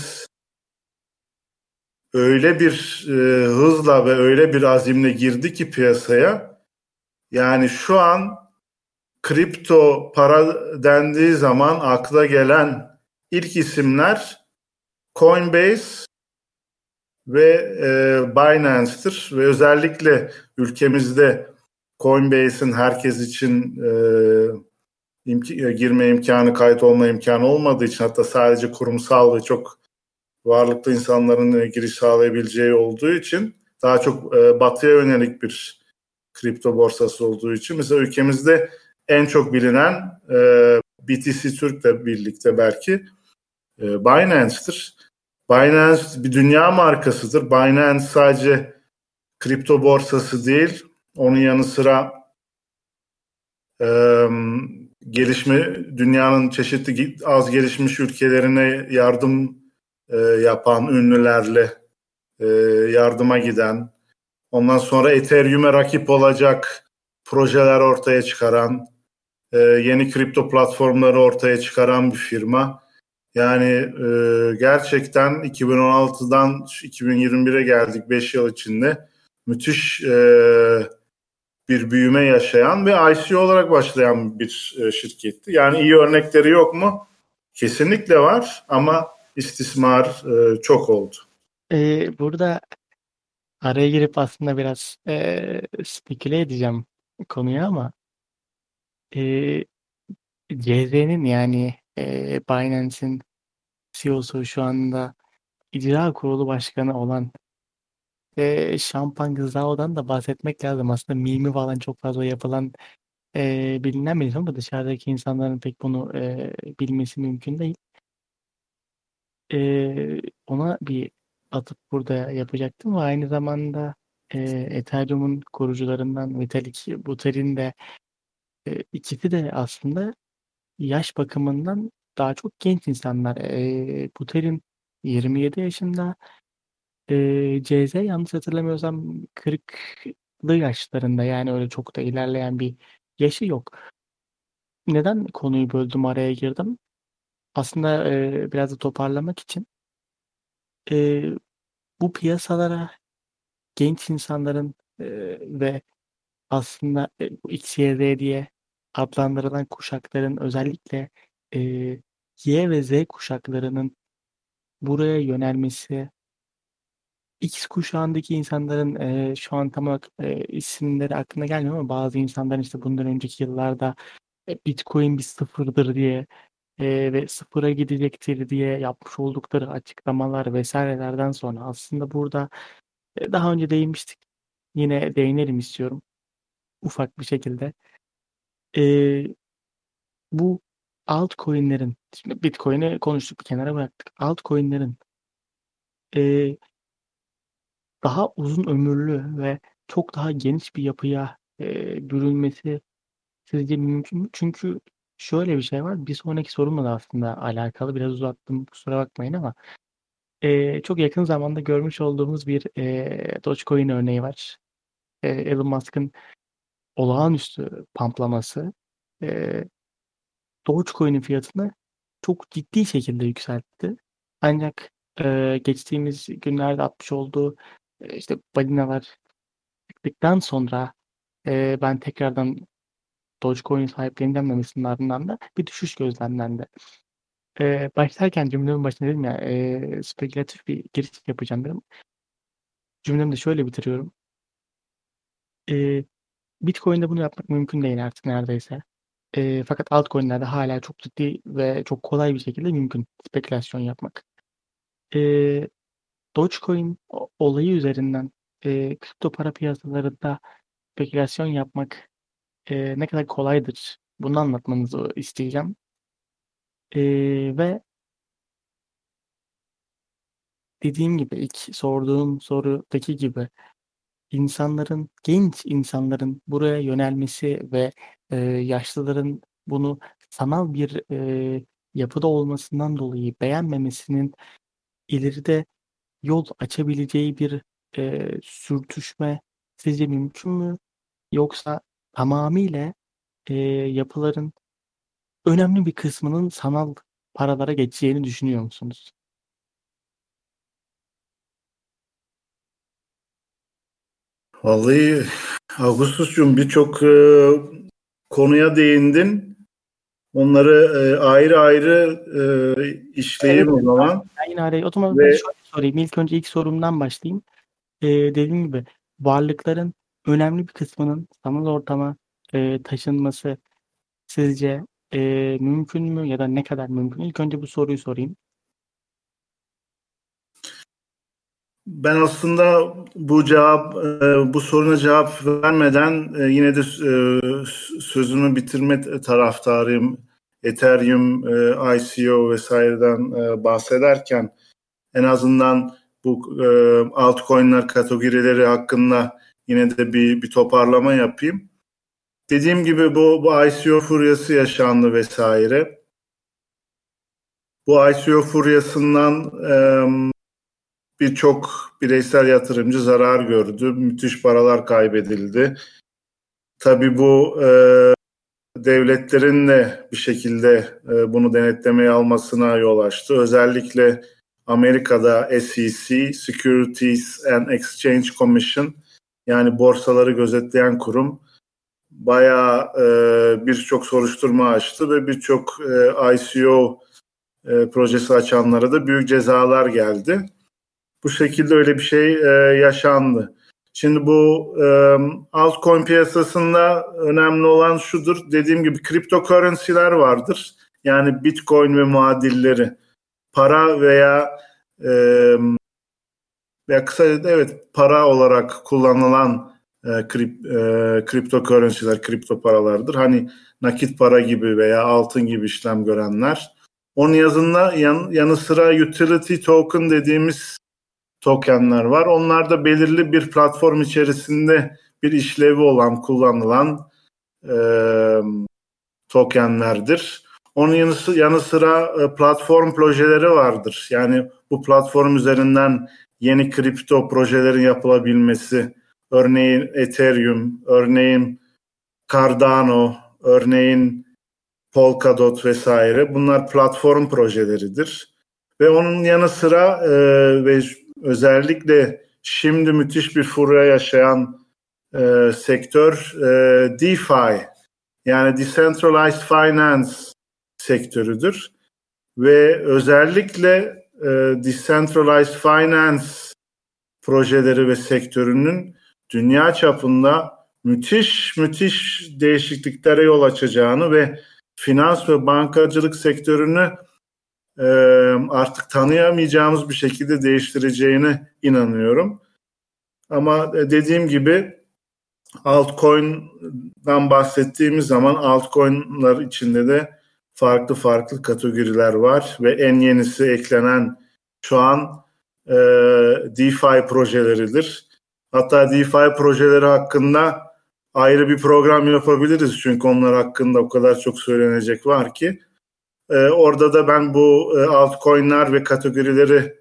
öyle bir e, hızla ve öyle bir azimle girdi ki piyasaya. Yani şu an kripto para dendiği zaman akla gelen ilk isimler Coinbase ve e, Binance'tır ve özellikle ülkemizde Coinbase'in herkes için e, imk- e, girme imkanı, kayıt olma imkanı olmadığı için hatta sadece kurumsal ve çok varlıklı insanların e, giriş sağlayabileceği olduğu için daha çok e, batıya yönelik bir kripto borsası olduğu için mesela ülkemizde en çok bilinen e, BTC Türk'le birlikte belki e, Binance'tır. Binance bir dünya markasıdır. Binance sadece kripto borsası değil, onun yanı sıra e, gelişme dünyanın çeşitli az gelişmiş ülkelerine yardım e, yapan ünlülerle e, yardıma giden, ondan sonra Ethereum'e rakip olacak projeler ortaya çıkaran, e, yeni kripto platformları ortaya çıkaran bir firma. Yani e, gerçekten 2016'dan 2021'e geldik 5 yıl içinde müthiş e, bir büyüme yaşayan ve ICO olarak başlayan bir e, şirketti. Yani iyi örnekleri yok mu? Kesinlikle var ama istismar e, çok oldu. Ee, burada araya girip aslında biraz e, speküle edeceğim konuya ama e, CZ'nin yani e, Binance'in CEO'su şu anda icra kurulu başkanı olan e, Şampan Gızao'dan da bahsetmek lazım. Aslında mimi falan çok fazla yapılan e, bilinen bir ama dışarıdaki insanların pek bunu e, bilmesi mümkün değil. E, ona bir atıp burada yapacaktım ve aynı zamanda e, Ethereum'un kurucularından Vitalik Buterin de e, ikisi de aslında yaş bakımından daha çok genç insanlar. E, Buterin 27 yaşında, Eee, CZ yanlış hatırlamıyorsam 40'lı yaşlarında yani öyle çok da ilerleyen bir yaşı yok. Neden konuyu böldüm araya girdim? Aslında eee, biraz da toparlamak için eee, bu piyasalara genç insanların eee, ve aslında e, bu diye adlandırılan kuşakların özellikle eee, Y ve Z kuşaklarının buraya yönelmesi X kuşağındaki insanların e, şu an tam olarak e, isimleri aklına gelmiyor ama bazı insanların işte bundan önceki yıllarda e, Bitcoin bir sıfırdır diye e, ve sıfıra gidecektir diye yapmış oldukları açıklamalar vesairelerden sonra aslında burada e, daha önce değinmiştik. Yine değinelim istiyorum. Ufak bir şekilde. E, bu altcoin'lerin, şimdi Bitcoin'i konuştuk bir kenara bıraktık. Altcoin'lerin e, daha uzun ömürlü ve çok daha geniş bir yapıya e, bürünmesi sizce mümkün mü? Çünkü şöyle bir şey var. Bir sonraki sorumla da aslında alakalı. Biraz uzattım kusura bakmayın ama e, çok yakın zamanda görmüş olduğumuz bir e, Dogecoin örneği var. E, Elon Musk'ın olağanüstü pamplaması e, Dogecoin'in fiyatını çok ciddi şekilde yükseltti. Ancak e, geçtiğimiz günlerde atmış olduğu e, işte balinalar çıktıktan sonra e, ben tekrardan Dogecoin sahiplenilmemesinin ardından da bir düşüş gözlemlendi. E, başlarken cümlemin başında dedim ya e, spekülatif bir giriş yapacağım dedim. Cümlemi de şöyle bitiriyorum. E, Bitcoin'de bunu yapmak mümkün değil artık neredeyse. E, fakat altcoin'lerde hala çok ciddi ve çok kolay bir şekilde mümkün spekülasyon yapmak. E, Dogecoin olayı üzerinden e, kripto para piyasalarında spekülasyon yapmak e, ne kadar kolaydır bunu anlatmanızı isteyeceğim. E, ve dediğim gibi ilk sorduğum sorudaki gibi insanların, genç insanların buraya yönelmesi ve e, yaşlıların bunu sanal bir e, yapıda olmasından dolayı beğenmemesinin ileride yol açabileceği bir e, sürtüşme sizce mümkün mü? Yoksa tamamıyla e, yapıların önemli bir kısmının sanal paralara geçeceğini düşünüyor musunuz? Vallahi Ağustos'cum birçok e, konuya değindin. Onları e, ayrı ayrı e, işleyeyim evet, o zaman. Ben yine araya o zaman Ve... şöyle sorayım. İlk önce ilk sorumdan başlayayım. E, dediğim gibi varlıkların önemli bir kısmının sanal ortama e, taşınması sizce e, mümkün mü ya da ne kadar mümkün? İlk önce bu soruyu sorayım. Ben aslında bu cevap e, bu soruna cevap vermeden e, yine de e, sözümü bitirme taraftarıyım. Ethereum, ICO vesaireden bahsederken en azından bu altcoin'ler kategorileri hakkında yine de bir, bir toparlama yapayım. Dediğim gibi bu, bu ICO furyası yaşandı vesaire. Bu ICO furyasından birçok bireysel yatırımcı zarar gördü. Müthiş paralar kaybedildi. Tabii bu e, devletlerin de bir şekilde e, bunu denetlemeye almasına yol açtı. Özellikle Amerika'da SEC, Securities and Exchange Commission yani borsaları gözetleyen kurum bayağı e, birçok soruşturma açtı ve birçok e, ICO e, projesi açanlara da büyük cezalar geldi bu şekilde öyle bir şey e, yaşandı. Şimdi bu e, altcoin piyasasında önemli olan şudur. Dediğim gibi kriptokörrensiler vardır. Yani bitcoin ve muadilleri. Para veya e, veya kısa evet para olarak kullanılan e, krip, e, kriptokörrensiler, kripto paralardır. Hani nakit para gibi veya altın gibi işlem görenler. Onun yazında yan, yanı sıra utility token dediğimiz tokenler var. Onlar da belirli bir platform içerisinde bir işlevi olan, kullanılan e, tokenlerdir. Onun yanı, yanı sıra e, platform projeleri vardır. Yani bu platform üzerinden yeni kripto projelerin yapılabilmesi, örneğin Ethereum, örneğin Cardano, örneğin Polkadot vesaire bunlar platform projeleridir. Ve onun yanı sıra e, ve özellikle şimdi müthiş bir furya yaşayan e, sektör e, DeFi yani Decentralized Finance sektörüdür. Ve özellikle e, Decentralized Finance projeleri ve sektörünün dünya çapında müthiş müthiş değişikliklere yol açacağını ve finans ve bankacılık sektörünü e, artık tanıyamayacağımız bir şekilde değiştireceğine inanıyorum. Ama dediğim gibi altcoin'dan bahsettiğimiz zaman altcoin'lar içinde de farklı farklı kategoriler var ve en yenisi eklenen şu an e, DeFi projeleridir. Hatta DeFi projeleri hakkında ayrı bir program yapabiliriz çünkü onlar hakkında o kadar çok söylenecek var ki. E, orada da ben bu e, altcoin'ler ve kategorileri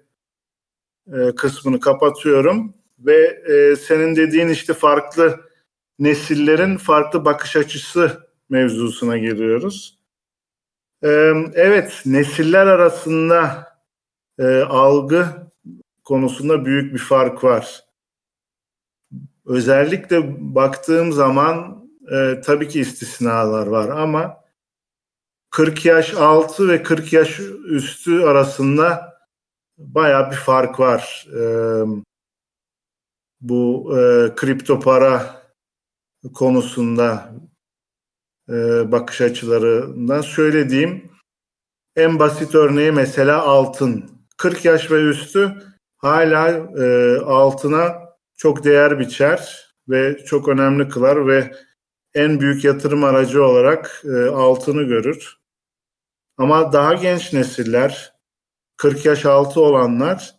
e, kısmını kapatıyorum ve e, senin dediğin işte farklı nesillerin farklı bakış açısı mevzusuna geliyoruz. E, evet, nesiller arasında e, algı konusunda büyük bir fark var. Özellikle baktığım zaman tabii ki istisnalar var ama 40 yaş altı ve 40 yaş üstü arasında baya bir fark var. E, bu e, kripto para konusunda e, bakış açılarından söylediğim en basit örneği mesela altın. 40 yaş ve üstü hala e, altına çok değer biçer ve çok önemli kılar ve en büyük yatırım aracı olarak e, altını görür. Ama daha genç nesiller, 40 yaş altı olanlar,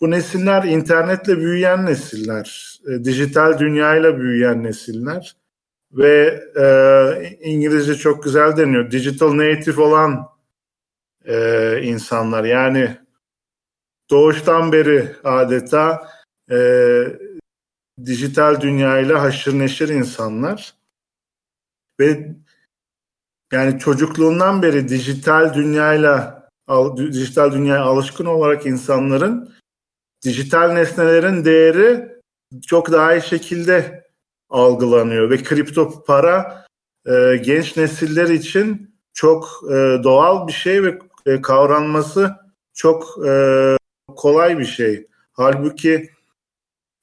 bu nesiller internetle büyüyen nesiller, e, dijital dünyayla büyüyen nesiller ve e, İngilizce çok güzel deniyor, digital native olan e, insanlar. Yani doğuştan beri adeta e, dijital dünyayla haşır neşir insanlar ve yani çocukluğundan beri dijital dünyayla dijital dünyaya alışkın olarak insanların dijital nesnelerin değeri çok daha iyi şekilde algılanıyor ve kripto para e, genç nesiller için çok e, doğal bir şey ve e, kavranması çok e, kolay bir şey. Halbuki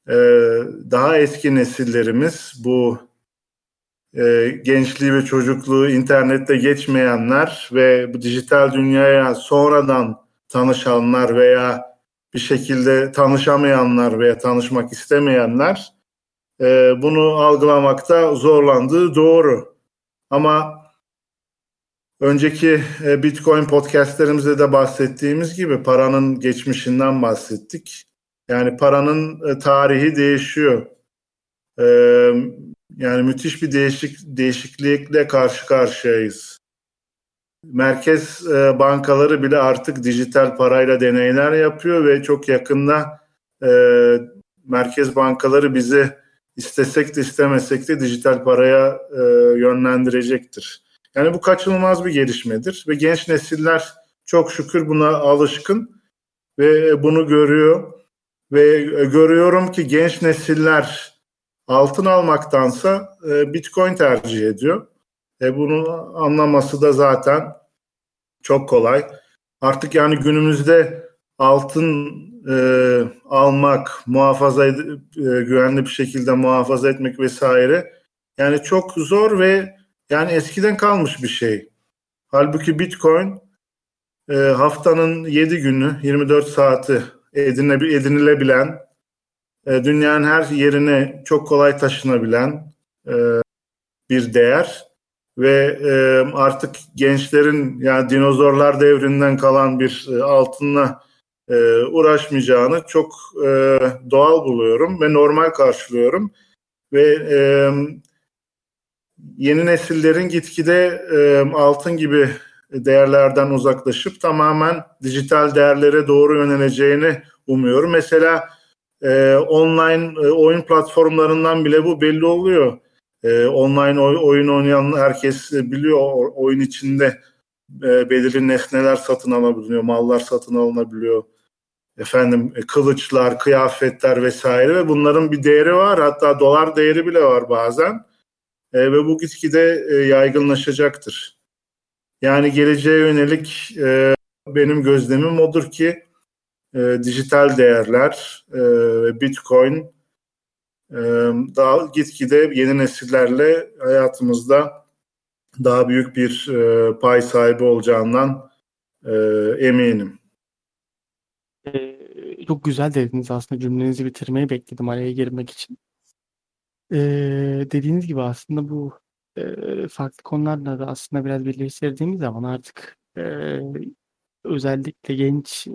e, daha eski nesillerimiz bu e, gençliği ve çocukluğu internette geçmeyenler ve bu dijital dünyaya sonradan tanışanlar veya bir şekilde tanışamayanlar veya tanışmak istemeyenler e, bunu algılamakta zorlandığı doğru. Ama önceki e, Bitcoin podcastlerimizde de bahsettiğimiz gibi paranın geçmişinden bahsettik. Yani paranın e, tarihi değişiyor. E, yani müthiş bir değişik değişiklikle karşı karşıyayız. Merkez e, bankaları bile artık dijital parayla deneyler yapıyor ve çok yakında e, merkez bankaları bizi istesek de istemesek de dijital paraya e, yönlendirecektir. Yani bu kaçınılmaz bir gelişmedir ve genç nesiller çok şükür buna alışkın ve bunu görüyor ve görüyorum ki genç nesiller altın almaktansa e, Bitcoin tercih ediyor. E, bunun anlaması da zaten çok kolay. Artık yani günümüzde altın e, almak, muhafaza e, güvenli bir şekilde muhafaza etmek vesaire yani çok zor ve yani eskiden kalmış bir şey. Halbuki Bitcoin e, haftanın 7 günü 24 saati edinilebilen e, dünyanın her yerine çok kolay taşınabilen e, bir değer ve e, artık gençlerin yani dinozorlar devrinden kalan bir e, altınla uğraşmayacağını çok doğal buluyorum ve normal karşılıyorum ve yeni nesillerin gitgide altın gibi değerlerden uzaklaşıp tamamen dijital değerlere doğru yöneleceğini umuyorum. Mesela e, online e, oyun platformlarından bile bu belli oluyor. E, online oy, oyun oynayan herkes biliyor o, oyun içinde e, belirli nesneler satın alabiliyor, mallar satın alınabiliyor. Efendim e, kılıçlar, kıyafetler vesaire ve bunların bir değeri var. Hatta dolar değeri bile var bazen. E, ve bu gitgide e, yaygınlaşacaktır. Yani geleceğe yönelik e, benim gözlemim odur ki e, dijital değerler e, ve Bitcoin e, daha gitgide yeni nesillerle hayatımızda daha büyük bir e, pay sahibi olacağından e, eminim. Ee, çok güzel dediniz aslında cümlenizi bitirmeyi bekledim araya girmek için. Ee, dediğiniz gibi aslında bu e, farklı konularla da aslında biraz birleştirdiğimiz zaman artık e, özellikle genç e,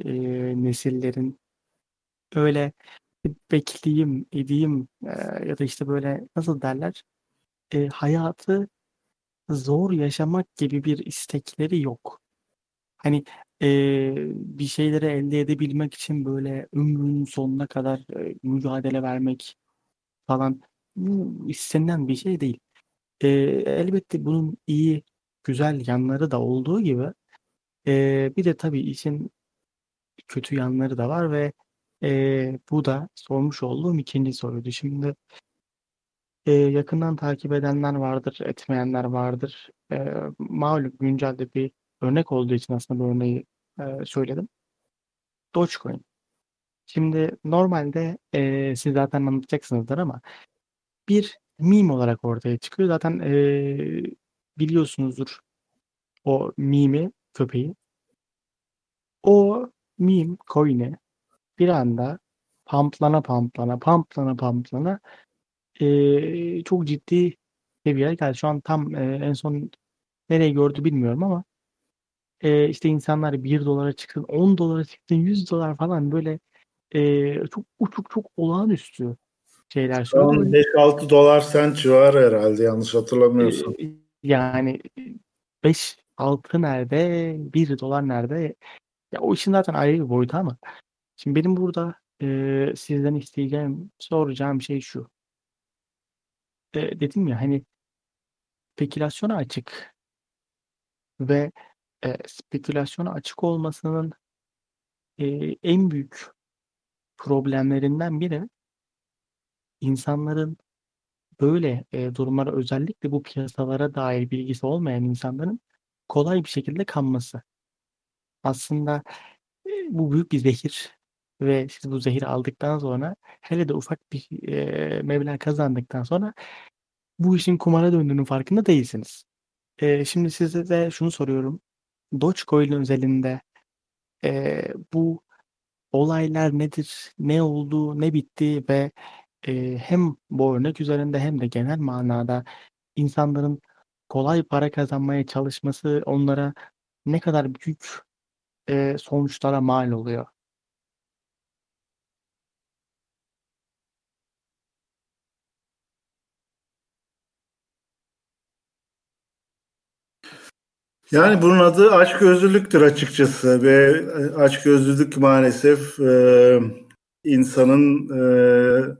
nesillerin öyle bekleyeyim, edeyim e, ya da işte böyle nasıl derler e, hayatı zor yaşamak gibi bir istekleri yok. Hani e, bir şeyleri elde edebilmek için böyle ömrünün sonuna kadar e, mücadele vermek falan bu istenilen bir şey değil. E, elbette bunun iyi, güzel yanları da olduğu gibi e, bir de tabii için kötü yanları da var ve e, bu da sormuş olduğum ikinci soruydu. Şimdi e, yakından takip edenler vardır, etmeyenler vardır. E, malum güncelde bir örnek olduğu için aslında bu örneği e, söyledim. Dogecoin. Şimdi normalde e, siz zaten anlatacaksınızdır ama bir meme olarak ortaya çıkıyor. Zaten e, biliyorsunuzdur o mimi köpeği. O meme coin'i bir anda pamplana pamplana pamplana pamplana e, çok ciddi seviyeye geldi. Şu an tam e, en son nereye gördü bilmiyorum ama e, işte insanlar 1 dolara çıksın, 10 dolara çıksın, 100 dolar falan böyle e, çok uçuk çok olağanüstü şeyler söylüyor. 5-6 dolar sent civarı herhalde yanlış hatırlamıyorsam. E, yani 5 6 nerede, 1 dolar nerede? Ya o işin zaten ayrı bir boyutu ama şimdi benim burada e, sizden isteyeceğim, soracağım şey şu. E, dedim ya hani spekülasyona açık ve e, spekülasyona açık olmasının e, en büyük problemlerinden biri insanların böyle e, durumlara özellikle bu piyasalara dair bilgisi olmayan insanların kolay bir şekilde kanması. Aslında bu büyük bir zehir ve siz bu zehri aldıktan sonra hele de ufak bir e, meblağ kazandıktan sonra bu işin kumara döndüğünün farkında değilsiniz. E, şimdi size de şunu soruyorum. Dogecoin özelinde e, bu olaylar nedir, ne oldu, ne bitti ve e, hem bu örnek üzerinde hem de genel manada insanların kolay para kazanmaya çalışması onlara ne kadar büyük e, sonuçlara mal oluyor. Yani bunun adı açgözlülüktür açıkçası ve açgözlülük maalesef e, insanın e,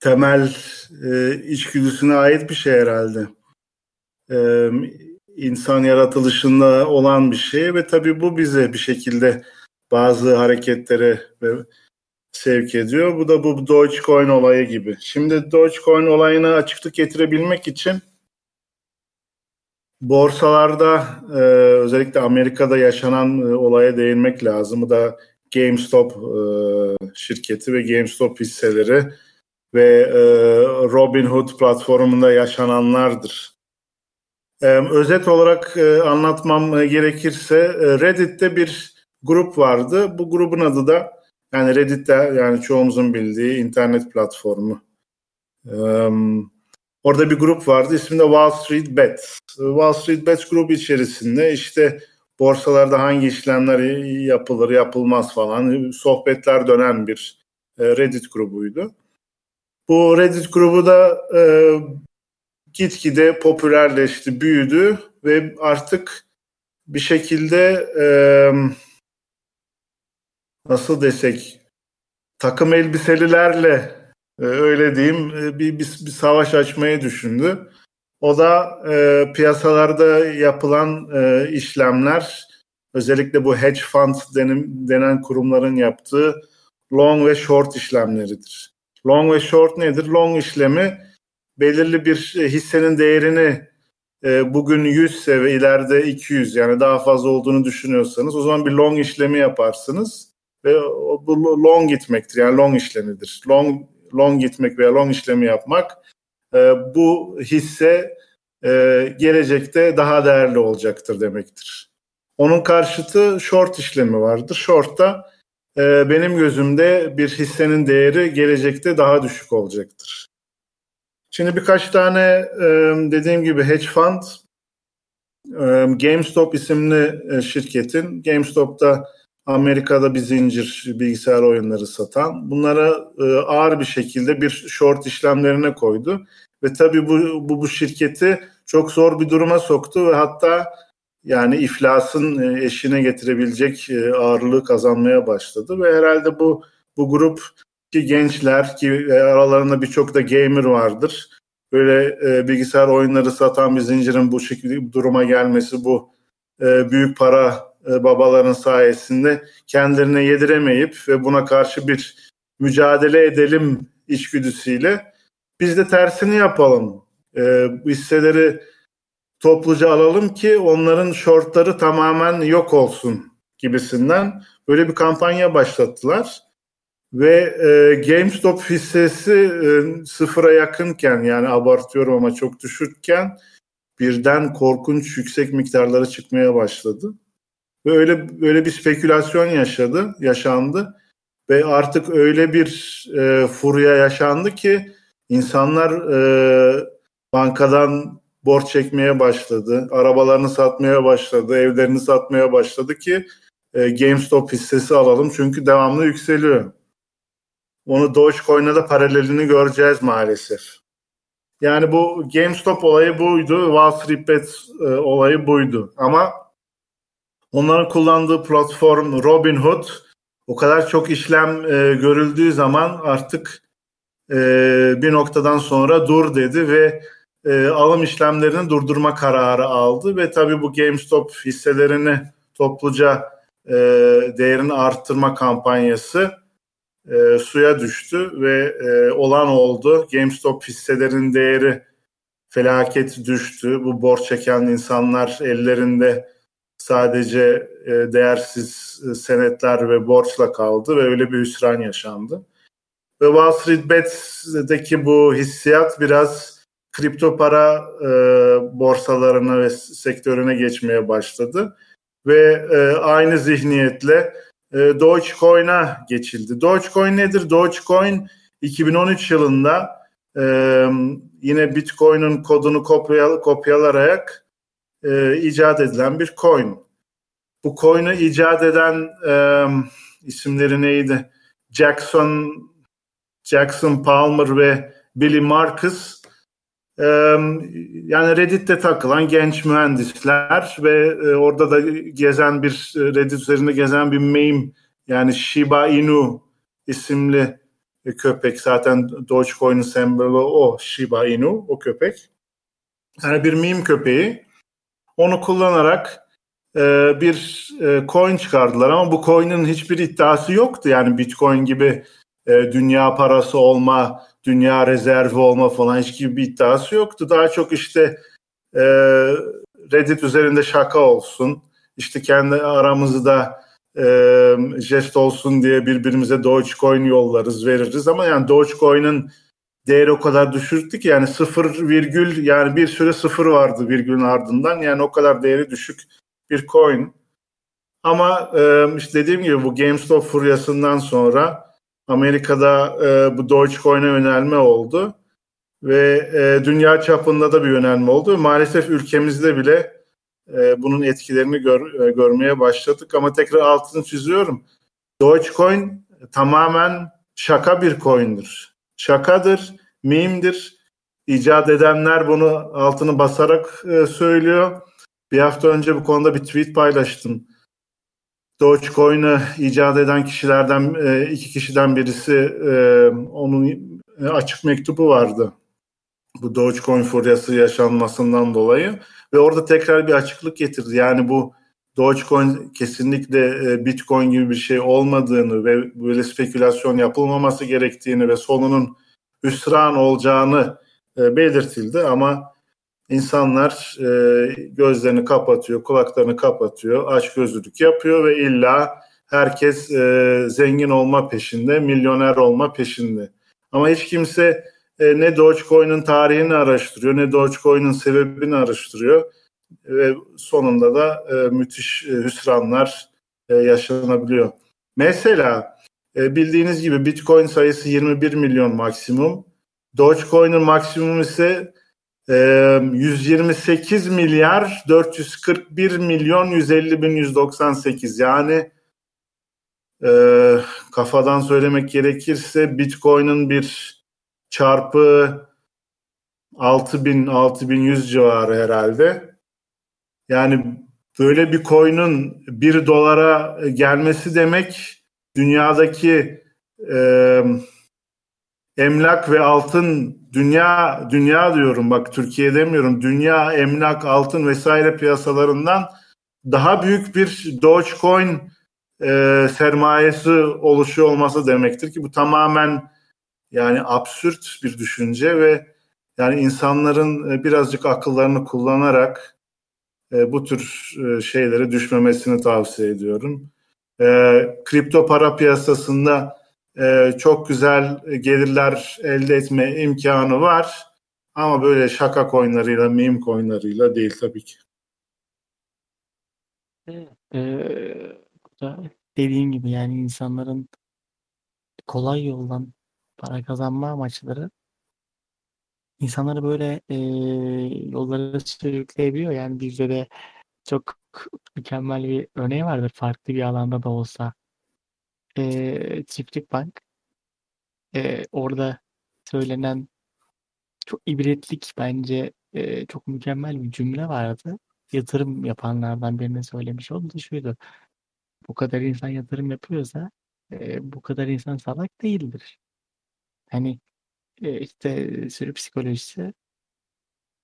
temel e, içgüdüsüne ait bir şey herhalde. E, insan yaratılışında olan bir şey ve tabii bu bize bir şekilde bazı hareketlere sevk ediyor. Bu da bu Dogecoin olayı gibi. Şimdi Dogecoin olayına açıklık getirebilmek için borsalarda e, özellikle Amerika'da yaşanan e, olaya değinmek lazım. Bu da GameStop e, şirketi ve GameStop hisseleri ve e, Robinhood platformunda yaşananlardır. E, özet olarak e, anlatmam gerekirse e, Reddit'te bir grup vardı. Bu grubun adı da yani Reddit'te yani çoğumuzun bildiği internet platformu. E, orada bir grup vardı isminde Wall Street Bets. Wall Street Bets grubu içerisinde işte borsalarda hangi işlemler yapılır yapılmaz falan sohbetler dönen bir e, Reddit grubuydu. Bu Reddit grubu da e, gitgide popülerleşti, büyüdü ve artık bir şekilde e, nasıl desek takım elbiselilerle e, öyle diyeyim e, bir, bir, bir savaş açmayı düşündü. O da e, piyasalarda yapılan e, işlemler özellikle bu hedge fund denim, denen kurumların yaptığı long ve short işlemleridir. Long ve short nedir? Long işlemi belirli bir hissenin değerini e, bugün 100 ise ve ileride 200 yani daha fazla olduğunu düşünüyorsanız o zaman bir long işlemi yaparsınız ve bu long gitmektir yani long işlemidir. Long long gitmek veya long işlemi yapmak e, bu hisse e, gelecekte daha değerli olacaktır demektir. Onun karşıtı short işlemi vardır. Short'ta e, benim gözümde bir hissenin değeri gelecekte daha düşük olacaktır. Şimdi birkaç tane dediğim gibi hedge fund GameStop isimli şirketin GameStop'ta Amerika'da bir zincir bilgisayar oyunları satan bunlara ağır bir şekilde bir short işlemlerine koydu. Ve tabii bu, bu, bu şirketi çok zor bir duruma soktu ve hatta yani iflasın eşine getirebilecek ağırlığı kazanmaya başladı. Ve herhalde bu bu grup ki gençler ki aralarında birçok da gamer vardır. Böyle e, bilgisayar oyunları satan bir zincirin bu şekilde bir duruma gelmesi, bu e, büyük para e, babaların sayesinde kendilerine yediremeyip ve buna karşı bir mücadele edelim içgüdüsüyle biz de tersini yapalım. E, bu hisseleri topluca alalım ki onların shortları tamamen yok olsun gibisinden böyle bir kampanya başlattılar. Ve e, GameStop hissesi e, sıfıra yakınken yani abartıyorum ama çok düşükken birden korkunç yüksek miktarlara çıkmaya başladı. Ve öyle böyle bir spekülasyon yaşadı, yaşandı ve artık öyle bir e, furya yaşandı ki insanlar e, bankadan borç çekmeye başladı, arabalarını satmaya başladı, evlerini satmaya başladı ki e, GameStop hissesi alalım çünkü devamlı yükseliyor. Onu Dogecoin'e de paralelini göreceğiz maalesef. Yani bu GameStop olayı buydu, Wall Street Bets e, olayı buydu. Ama onların kullandığı platform Robinhood o kadar çok işlem e, görüldüğü zaman artık e, bir noktadan sonra dur dedi ve e, alım işlemlerini durdurma kararı aldı ve tabii bu GameStop hisselerini topluca e, değerini arttırma kampanyası e, suya düştü ve e, olan oldu. GameStop hisselerin değeri felaket düştü. Bu borç çeken insanlar ellerinde sadece e, değersiz e, senetler ve borçla kaldı ve öyle bir hüsran yaşandı. Ve Wall Street Bets'deki bu hissiyat biraz kripto para e, borsalarına ve sektörüne geçmeye başladı. Ve e, aynı zihniyetle e, Dogecoin'a geçildi. Dogecoin nedir? Dogecoin 2013 yılında e, yine Bitcoin'in kodunu kopyal kopyalayarak e, icat edilen bir coin. Bu coin'i icat eden e, isimleri neydi? Jackson Jackson Palmer ve Billy Marcus yani Reddit'te takılan genç mühendisler ve e, orada da gezen bir Reddit üzerinde gezen bir meme yani Shiba Inu isimli köpek zaten Dogecoin'in sembolü o Shiba Inu o köpek. Yani bir meme köpeği. Onu kullanarak e, bir e, coin çıkardılar ama bu coin'in hiçbir iddiası yoktu. Yani Bitcoin gibi e, dünya parası olma, dünya rezervi olma falan hiç gibi bir iddiası yoktu. Daha çok işte e, Reddit üzerinde şaka olsun, işte kendi aramızda e, jest olsun diye birbirimize Dogecoin yollarız, veririz ama yani Dogecoin'in değeri o kadar düşüktü ki yani sıfır virgül yani bir süre sıfır vardı virgülün ardından yani o kadar değeri düşük bir coin. Ama e, işte dediğim gibi bu GameStop furyasından sonra Amerika'da e, bu Dogecoin'e yönelme oldu ve e, dünya çapında da bir yönelme oldu. Maalesef ülkemizde bile e, bunun etkilerini gör, e, görmeye başladık ama tekrar altını çiziyorum. Dogecoin tamamen şaka bir coin'dir. Şakadır, mimdir. İcat edenler bunu altını basarak e, söylüyor. Bir hafta önce bu konuda bir tweet paylaştım. Dogecoin'i icat eden kişilerden e, iki kişiden birisi e, onun e, açık mektubu vardı. Bu Dogecoin furyası yaşanmasından dolayı ve orada tekrar bir açıklık getirdi. Yani bu Dogecoin kesinlikle Bitcoin gibi bir şey olmadığını ve böyle spekülasyon yapılmaması gerektiğini ve sonunun hüsran olacağını belirtildi ama İnsanlar e, gözlerini kapatıyor, kulaklarını kapatıyor, aç gözlülük yapıyor ve illa herkes e, zengin olma peşinde, milyoner olma peşinde. Ama hiç kimse e, ne Dogecoin'in tarihini araştırıyor, ne Dogecoin'in sebebini araştırıyor ve sonunda da e, müthiş e, hüsranlar e, yaşanabiliyor. Mesela e, bildiğiniz gibi Bitcoin sayısı 21 milyon maksimum. Dogecoin'in maksimum ise 128 milyar 441 milyon 150 bin 198 yani e, kafadan söylemek gerekirse Bitcoin'in bir çarpı 6000 6100 civarı herhalde. Yani böyle bir coin'un 1 dolara gelmesi demek dünyadaki e, emlak ve altın dünya dünya diyorum bak Türkiye demiyorum dünya emlak altın vesaire piyasalarından daha büyük bir Dogecoin e, sermayesi oluşuyor olması demektir ki bu tamamen yani absürt bir düşünce ve yani insanların e, birazcık akıllarını kullanarak e, bu tür e, şeylere düşmemesini tavsiye ediyorum. E, kripto para piyasasında e, çok güzel gelirler elde etme imkanı var. Ama böyle şaka coinlarıyla, meme coinlarıyla değil tabii ki. Ee, dediğin gibi yani insanların kolay yoldan para kazanma amaçları insanları böyle e, yollara sürükleyebiliyor. Yani bizde de çok mükemmel bir örneği vardır farklı bir alanda da olsa. E, Çiftlik Bank e, orada söylenen çok ibretlik bence e, çok mükemmel bir cümle vardı. Yatırım yapanlardan birine söylemiş oldu şuydu. Bu kadar insan yatırım yapıyorsa e, bu kadar insan salak değildir. Hani e, işte sürü psikolojisi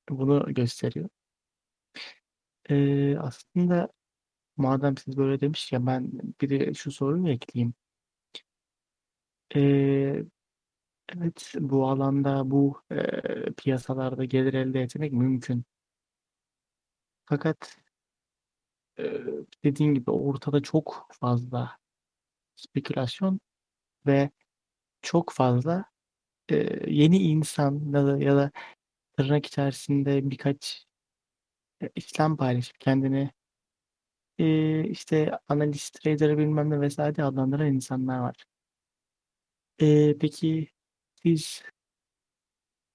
bunu gösteriyor. E, aslında madem siz böyle demiş ya ben bir de şu soruyu ekleyeyim. Evet bu alanda bu e, piyasalarda gelir elde etmek mümkün. Fakat e, dediğin gibi ortada çok fazla spekülasyon ve çok fazla e, yeni insan ya da, ya da tırnak içerisinde birkaç e, işlem paylaşıp kendini e, işte analist, trader bilmem ne vesaire adlandıran insanlar var. E, peki siz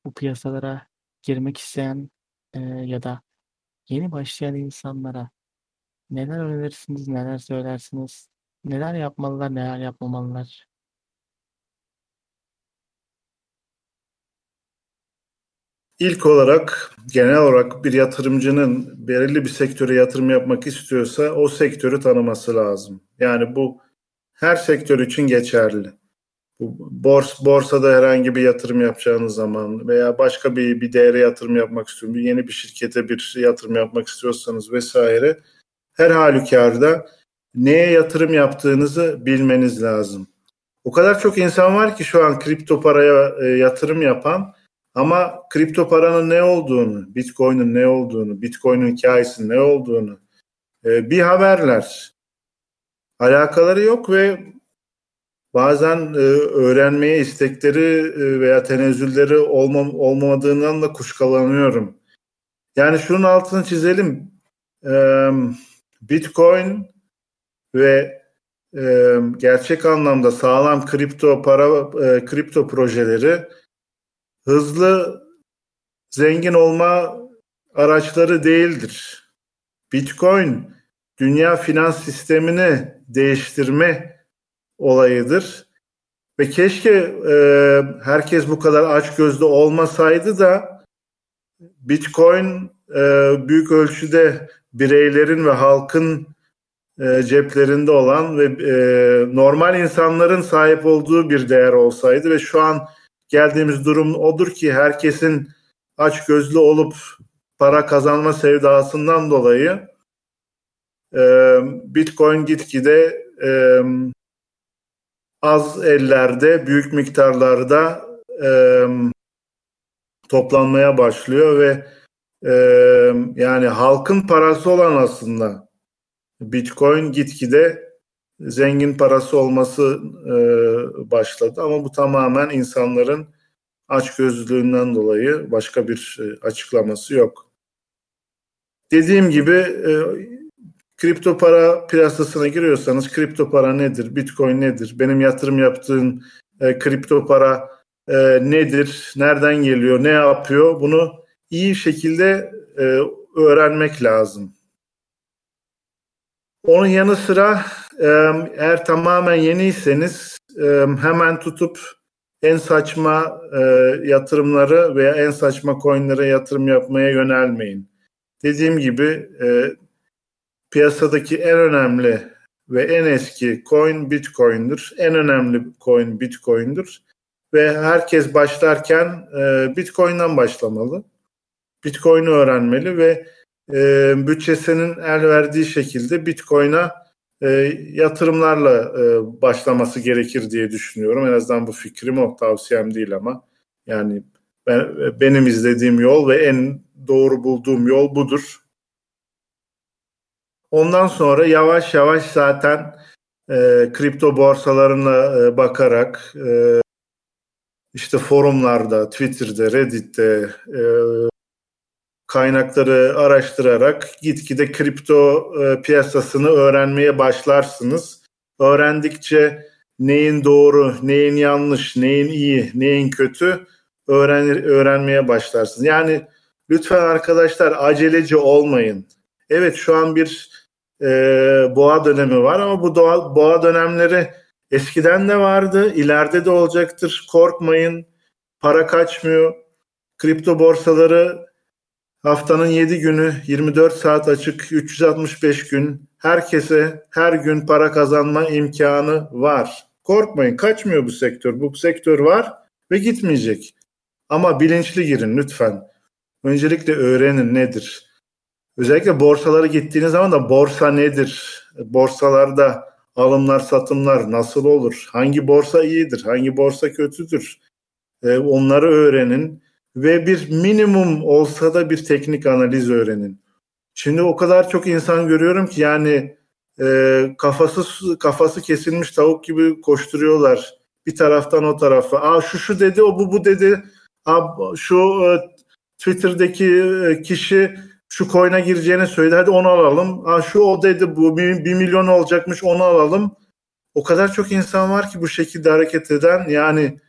bu piyasalara girmek isteyen e, ya da yeni başlayan insanlara neler önerirsiniz, neler söylersiniz, neler yapmalılar, neler yapmamalılar? İlk olarak genel olarak bir yatırımcının belirli bir sektöre yatırım yapmak istiyorsa o sektörü tanıması lazım. Yani bu her sektör için geçerli. Bu bors, borsada herhangi bir yatırım yapacağınız zaman veya başka bir bir değere yatırım yapmak istiyorum, yeni bir şirkete bir yatırım yapmak istiyorsanız vesaire her halükarda neye yatırım yaptığınızı bilmeniz lazım. O kadar çok insan var ki şu an kripto paraya e, yatırım yapan ama kripto paranın ne olduğunu, Bitcoin'in ne olduğunu, Bitcoin'in hikayesinin ne olduğunu e, bir haberler. Alakaları yok ve bazen e, öğrenmeye istekleri e, veya tenezzülleri olmam, olmadığından da kuşkalanıyorum. Yani şunun altını çizelim. E, Bitcoin ve e, gerçek anlamda sağlam kripto para e, kripto projeleri hızlı zengin olma araçları değildir. Bitcoin dünya finans sistemini değiştirme olayıdır. Ve keşke e, herkes bu kadar aç gözlü olmasaydı da Bitcoin e, büyük ölçüde bireylerin ve halkın e, ceplerinde olan ve e, normal insanların sahip olduğu bir değer olsaydı ve şu an geldiğimiz durum odur ki herkesin aç gözlü olup para kazanma sevdasından dolayı e, Bitcoin gitgide e, az ellerde büyük miktarlarda e, toplanmaya başlıyor ve e, yani halkın parası olan aslında Bitcoin gitgide zengin parası olması e, başladı ama bu tamamen insanların açgözlülüğünden dolayı başka bir açıklaması yok. Dediğim gibi e, kripto para piyasasına giriyorsanız kripto para nedir, bitcoin nedir, benim yatırım yaptığım e, kripto para e, nedir, nereden geliyor, ne yapıyor bunu iyi şekilde e, öğrenmek lazım. Onun yanı sıra eğer tamamen yeniyseniz hemen tutup en saçma e, yatırımları veya en saçma coinlere yatırım yapmaya yönelmeyin. Dediğim gibi e, piyasadaki en önemli ve en eski coin Bitcoin'dir. En önemli coin Bitcoin'dir. Ve herkes başlarken e, Bitcoin'den başlamalı. Bitcoin'i öğrenmeli ve e, bütçesinin el verdiği şekilde Bitcoin'a e, yatırımlarla e, başlaması gerekir diye düşünüyorum. En azından bu fikrim o, tavsiyem değil ama yani ben, benim izlediğim yol ve en doğru bulduğum yol budur. Ondan sonra yavaş yavaş zaten e, kripto borsalarına e, bakarak e, işte forumlarda, Twitter'da, Reddit'te e, kaynakları araştırarak gitgide kripto e, piyasasını öğrenmeye başlarsınız. Öğrendikçe neyin doğru, neyin yanlış, neyin iyi, neyin kötü öğrenir, öğrenmeye başlarsınız. Yani lütfen arkadaşlar aceleci olmayın. Evet şu an bir e, boğa dönemi var ama bu doğa, boğa dönemleri eskiden de vardı, ileride de olacaktır. Korkmayın, para kaçmıyor. Kripto borsaları haftanın 7 günü 24 saat açık, 365 gün herkese her gün para kazanma imkanı var. Korkmayın, kaçmıyor bu sektör. Bu sektör var ve gitmeyecek. Ama bilinçli girin lütfen. Öncelikle öğrenin nedir. Özellikle borsalara gittiğiniz zaman da borsa nedir? Borsalarda alımlar satımlar nasıl olur? Hangi borsa iyidir? Hangi borsa kötüdür? Ee, onları öğrenin ve bir minimum olsa da bir teknik analiz öğrenin. Şimdi o kadar çok insan görüyorum ki yani e, kafası kafası kesilmiş tavuk gibi koşturuyorlar bir taraftan o tarafa. Aa şu şu dedi, o bu bu dedi. Aa, şu e, Twitter'daki e, kişi şu coin'e gireceğini söyledi. Hadi onu alalım. Aa, şu o dedi bu bir, bir milyon olacakmış onu alalım. O kadar çok insan var ki bu şekilde hareket eden yani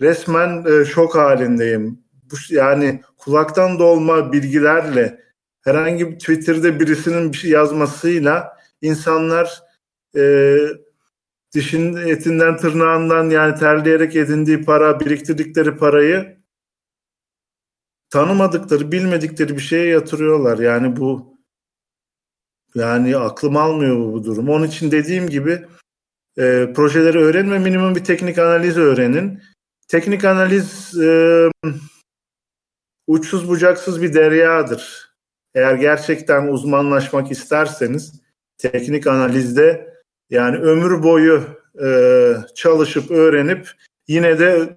resmen e, şok halindeyim. Bu, yani kulaktan dolma bilgilerle herhangi bir Twitter'da birisinin bir şey yazmasıyla insanlar e, dişin etinden tırnağından yani terleyerek edindiği para, biriktirdikleri parayı tanımadıkları, bilmedikleri bir şeye yatırıyorlar. Yani bu yani aklım almıyor bu, bu durum. Onun için dediğim gibi e, projeleri öğrenme minimum bir teknik analiz öğrenin. Teknik analiz e, uçsuz bucaksız bir deryadır. Eğer gerçekten uzmanlaşmak isterseniz teknik analizde yani ömür boyu e, çalışıp öğrenip yine de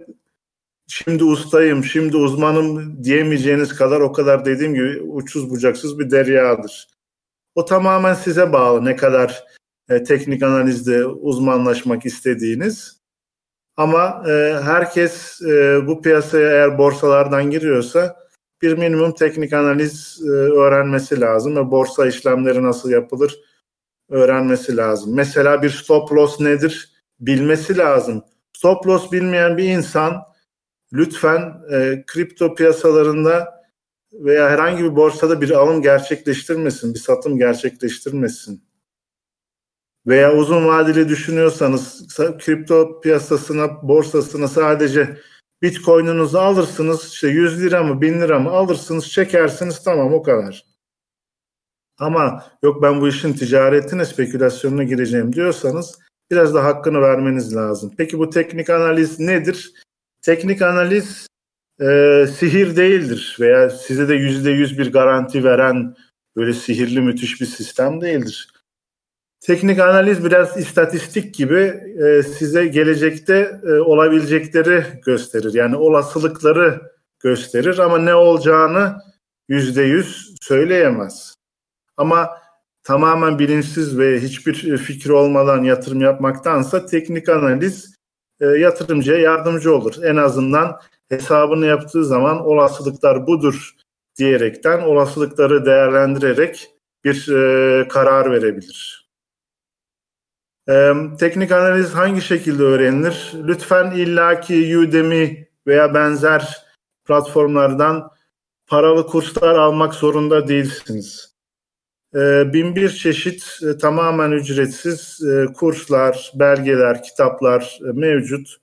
şimdi ustayım, şimdi uzmanım diyemeyeceğiniz kadar o kadar dediğim gibi uçsuz bucaksız bir deryadır. O tamamen size bağlı ne kadar e, teknik analizde uzmanlaşmak istediğiniz. Ama e, herkes e, bu piyasaya eğer borsalardan giriyorsa bir minimum teknik analiz e, öğrenmesi lazım ve borsa işlemleri nasıl yapılır öğrenmesi lazım. Mesela bir stop loss nedir bilmesi lazım. Stop loss bilmeyen bir insan lütfen e, kripto piyasalarında veya herhangi bir borsada bir alım gerçekleştirmesin, bir satım gerçekleştirmesin. Veya uzun vadeli düşünüyorsanız kripto piyasasına, borsasına sadece Bitcoin'unuzu alırsınız, işte 100 lira mı 1000 lira mı alırsınız, çekersiniz tamam o kadar. Ama yok ben bu işin ticaretine, spekülasyonuna gireceğim diyorsanız biraz da hakkını vermeniz lazım. Peki bu teknik analiz nedir? Teknik analiz e, sihir değildir veya size de yüzde yüz bir garanti veren böyle sihirli müthiş bir sistem değildir. Teknik analiz biraz istatistik gibi e, size gelecekte e, olabilecekleri gösterir. Yani olasılıkları gösterir ama ne olacağını yüzde yüz söyleyemez. Ama tamamen bilinçsiz ve hiçbir fikri olmadan yatırım yapmaktansa teknik analiz e, yatırımcıya yardımcı olur. En azından hesabını yaptığı zaman olasılıklar budur diyerekten olasılıkları değerlendirerek bir e, karar verebilir. E, teknik analiz hangi şekilde öğrenilir? Lütfen illaki Udemy veya benzer platformlardan paralı kurslar almak zorunda değilsiniz. E, bin bir çeşit e, tamamen ücretsiz e, kurslar, belgeler, kitaplar e, mevcut.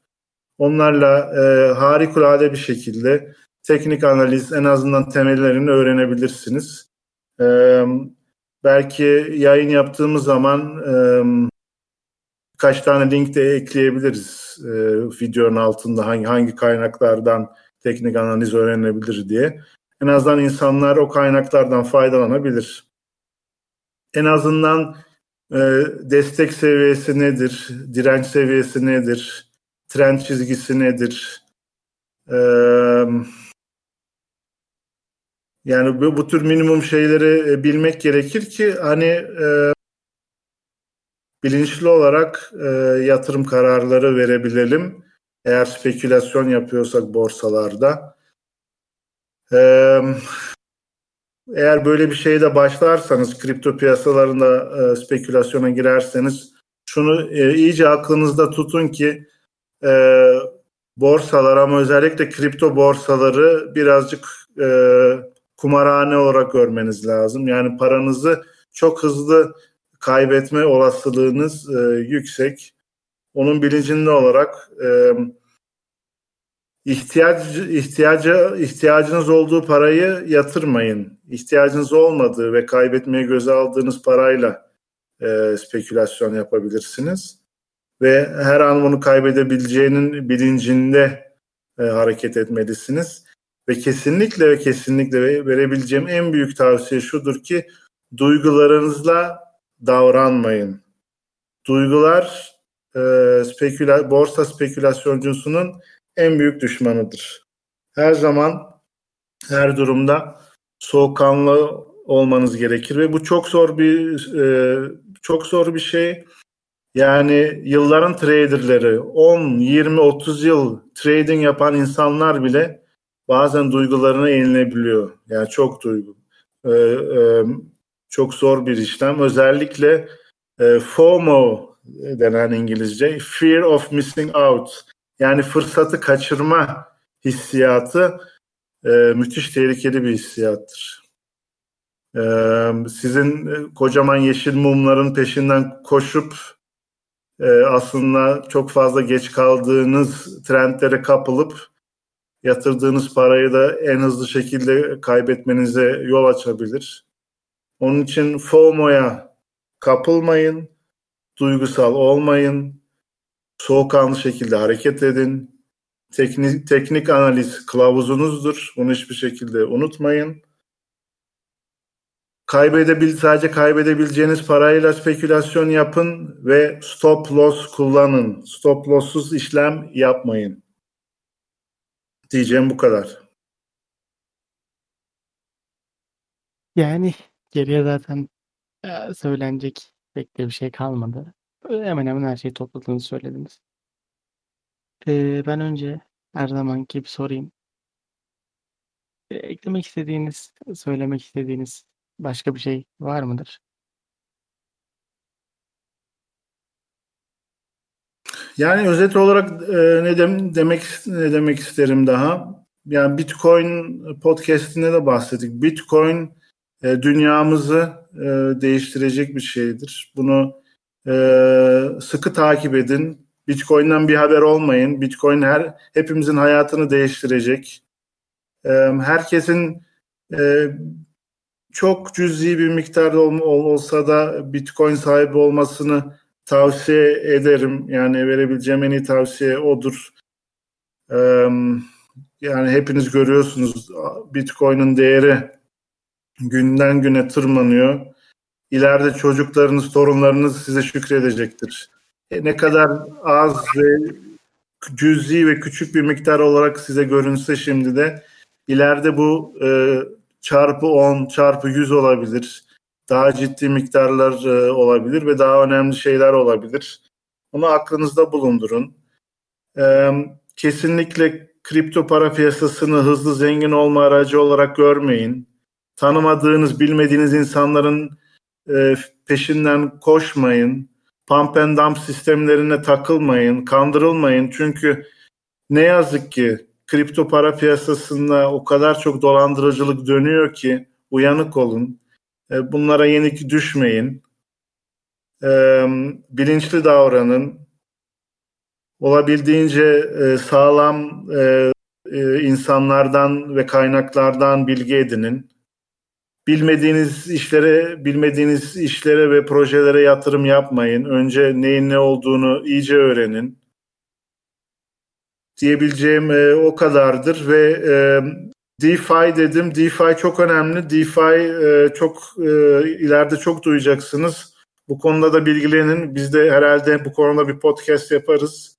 Onlarla harikulade bir şekilde teknik analiz en azından temellerini öğrenebilirsiniz. E, belki yayın yaptığımız zaman birkaç tane link de ekleyebiliriz videonun altında hangi hangi kaynaklardan teknik analiz öğrenebilir diye. En azından insanlar o kaynaklardan faydalanabilir. En azından e, destek seviyesi nedir, direnç seviyesi nedir, trend çizgisi nedir, e, yani bu, bu tür minimum şeyleri e, bilmek gerekir ki hani e, bilinçli olarak e, yatırım kararları verebilelim. Eğer spekülasyon yapıyorsak borsalarda. E, eğer böyle bir şeyde başlarsanız, kripto piyasalarında e, spekülasyona girerseniz, şunu e, iyice aklınızda tutun ki e, borsalar ama özellikle kripto borsaları birazcık e, kumarhane olarak görmeniz lazım. Yani paranızı çok hızlı kaybetme olasılığınız e, yüksek. Onun bilincinde olarak e, ihtiyaç ihtiyacı ihtiyacınız olduğu parayı yatırmayın. İhtiyacınız olmadığı ve kaybetmeye göze aldığınız parayla e, spekülasyon yapabilirsiniz ve her an bunu kaybedebileceğinin bilincinde e, hareket etmelisiniz. Ve kesinlikle ve kesinlikle verebileceğim en büyük tavsiye şudur ki duygularınızla davranmayın. Duygular e, speküla, borsa spekülasyoncusunun en büyük düşmanıdır. Her zaman her durumda soğukkanlı olmanız gerekir ve bu çok zor bir e, çok zor bir şey. Yani yılların traderleri 10, 20, 30 yıl trading yapan insanlar bile bazen duygularına yenilebiliyor. Yani çok duygu. Ee, e, çok zor bir işlem. Özellikle e, FOMO denen İngilizce, Fear of Missing Out. Yani fırsatı kaçırma hissiyatı e, müthiş tehlikeli bir hissiyattır. E, sizin kocaman yeşil mumların peşinden koşup e, aslında çok fazla geç kaldığınız trendlere kapılıp yatırdığınız parayı da en hızlı şekilde kaybetmenize yol açabilir. Onun için FOMO'ya kapılmayın, duygusal olmayın, soğukkanlı şekilde hareket edin. Teknik, teknik analiz kılavuzunuzdur. Bunu hiçbir şekilde unutmayın. Kaybedebil, sadece kaybedebileceğiniz parayla spekülasyon yapın ve stop loss kullanın. Stop loss'suz işlem yapmayın. Diyeceğim bu kadar. Yani geriye zaten e, söylenecek pek de bir şey kalmadı. Hemen hemen her şeyi topladığınızı söylediniz. E, ben önce her zamanki gibi sorayım. E, eklemek istediğiniz, söylemek istediğiniz başka bir şey var mıdır? Yani özet olarak e, ne dem demek ne demek isterim daha? Yani Bitcoin podcast'inde de bahsettik. Bitcoin e, dünyamızı e, değiştirecek bir şeydir. Bunu e, sıkı takip edin. Bitcoin'den bir haber olmayın. Bitcoin her hepimizin hayatını değiştirecek. E, herkesin e, çok cüzi bir miktarda ol, olsa da Bitcoin sahibi olmasını tavsiye ederim. Yani verebileceğim en iyi tavsiye odur. Ee, yani hepiniz görüyorsunuz Bitcoin'in değeri günden güne tırmanıyor. İleride çocuklarınız, torunlarınız size şükredecektir. E, ne kadar az ve cüzi ve küçük bir miktar olarak size görünse şimdi de ileride bu e, çarpı 10, çarpı 100 olabilir daha ciddi miktarlar e, olabilir ve daha önemli şeyler olabilir. Bunu aklınızda bulundurun. E, kesinlikle kripto para piyasasını hızlı zengin olma aracı olarak görmeyin. Tanımadığınız, bilmediğiniz insanların e, peşinden koşmayın. Pump and dump sistemlerine takılmayın, kandırılmayın. Çünkü ne yazık ki kripto para piyasasında o kadar çok dolandırıcılık dönüyor ki uyanık olun e, bunlara yenik düşmeyin. E, bilinçli davranın. olabildiğince e, sağlam e, e, insanlardan ve kaynaklardan bilgi edinin. Bilmediğiniz işlere, bilmediğiniz işlere ve projelere yatırım yapmayın. Önce neyin ne olduğunu iyice öğrenin. Diyebileceğim e, o kadardır ve e, DeFi dedim. DeFi çok önemli. DeFi e, çok e, ileride çok duyacaksınız. Bu konuda da bilgilenin. Biz de herhalde bu konuda bir podcast yaparız.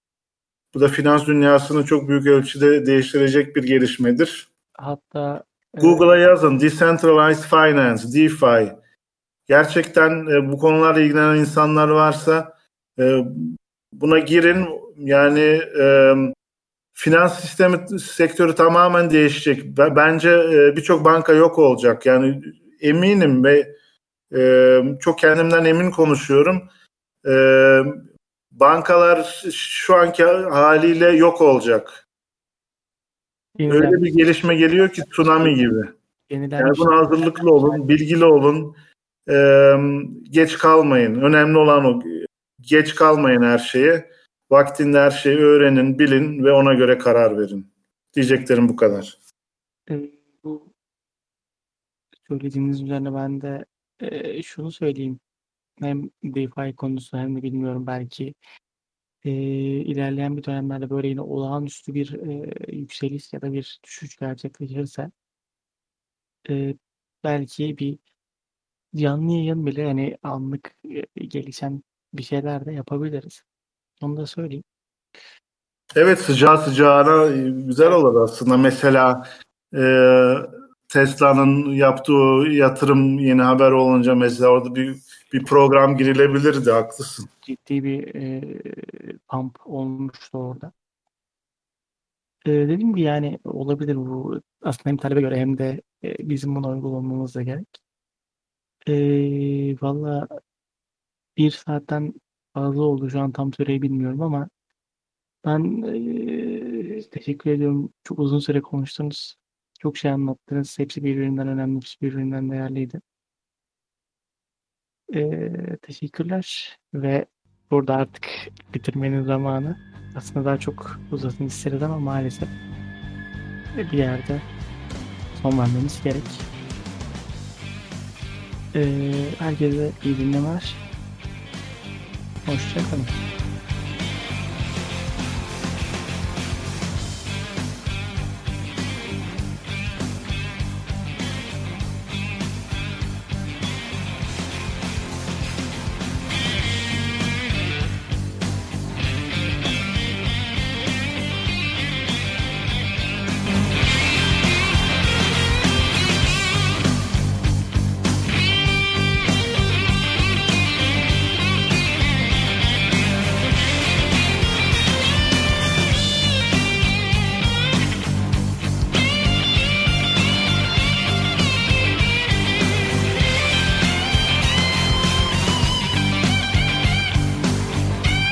Bu da finans dünyasını çok büyük ölçüde değiştirecek bir gelişmedir. Hatta Google'a yazın Decentralized Finance, DeFi. Gerçekten e, bu konularla ilgilenen insanlar varsa e, buna girin. Yani e, finans sistemi sektörü tamamen değişecek. Bence e, birçok banka yok olacak. Yani eminim ve e, çok kendimden emin konuşuyorum. E, bankalar şu anki haliyle yok olacak. Öyle bir gelişme geliyor ki tsunami gibi. Yani buna hazırlıklı olun, bilgili olun, e, geç kalmayın. Önemli olan o. Geç kalmayın her şeye. Vaktinde her şeyi öğrenin, bilin ve ona göre karar verin. Diyeceklerim bu kadar. E, bu söylediğiniz üzerine ben de e, şunu söyleyeyim. Hem DeFi konusu hem de bilmiyorum belki e, ilerleyen bir dönemlerde böyle yine olağanüstü bir e, yükseliş ya da bir düşüş gerçekleşirse e, belki bir canlı yayın bile hani anlık e, gelişen bir şeyler de yapabiliriz. Onu da söyleyeyim. Evet sıcağı sıcağına güzel olur aslında. Mesela e, Tesla'nın yaptığı yatırım yeni haber olunca mesela orada bir bir program girilebilirdi haklısın. Ciddi bir e, pump olmuştu orada. E, dediğim gibi yani olabilir bu aslında hem talebe göre hem de e, bizim bunu uygulamamız da gerek. E, Valla bir saatten fazla oldu şu an tam süreyi bilmiyorum ama ben e, teşekkür ediyorum. Çok uzun süre konuştunuz. Çok şey anlattınız. Hepsi birbirinden önemli, hepsi birbirinden değerliydi. Ee, teşekkürler ve burada artık bitirmenin zamanı. Aslında daha çok uzasın isteriz ama maalesef bir yerde son vermemiz gerek. Ee, herkese iyi dinlemeler. Hoşçakalın.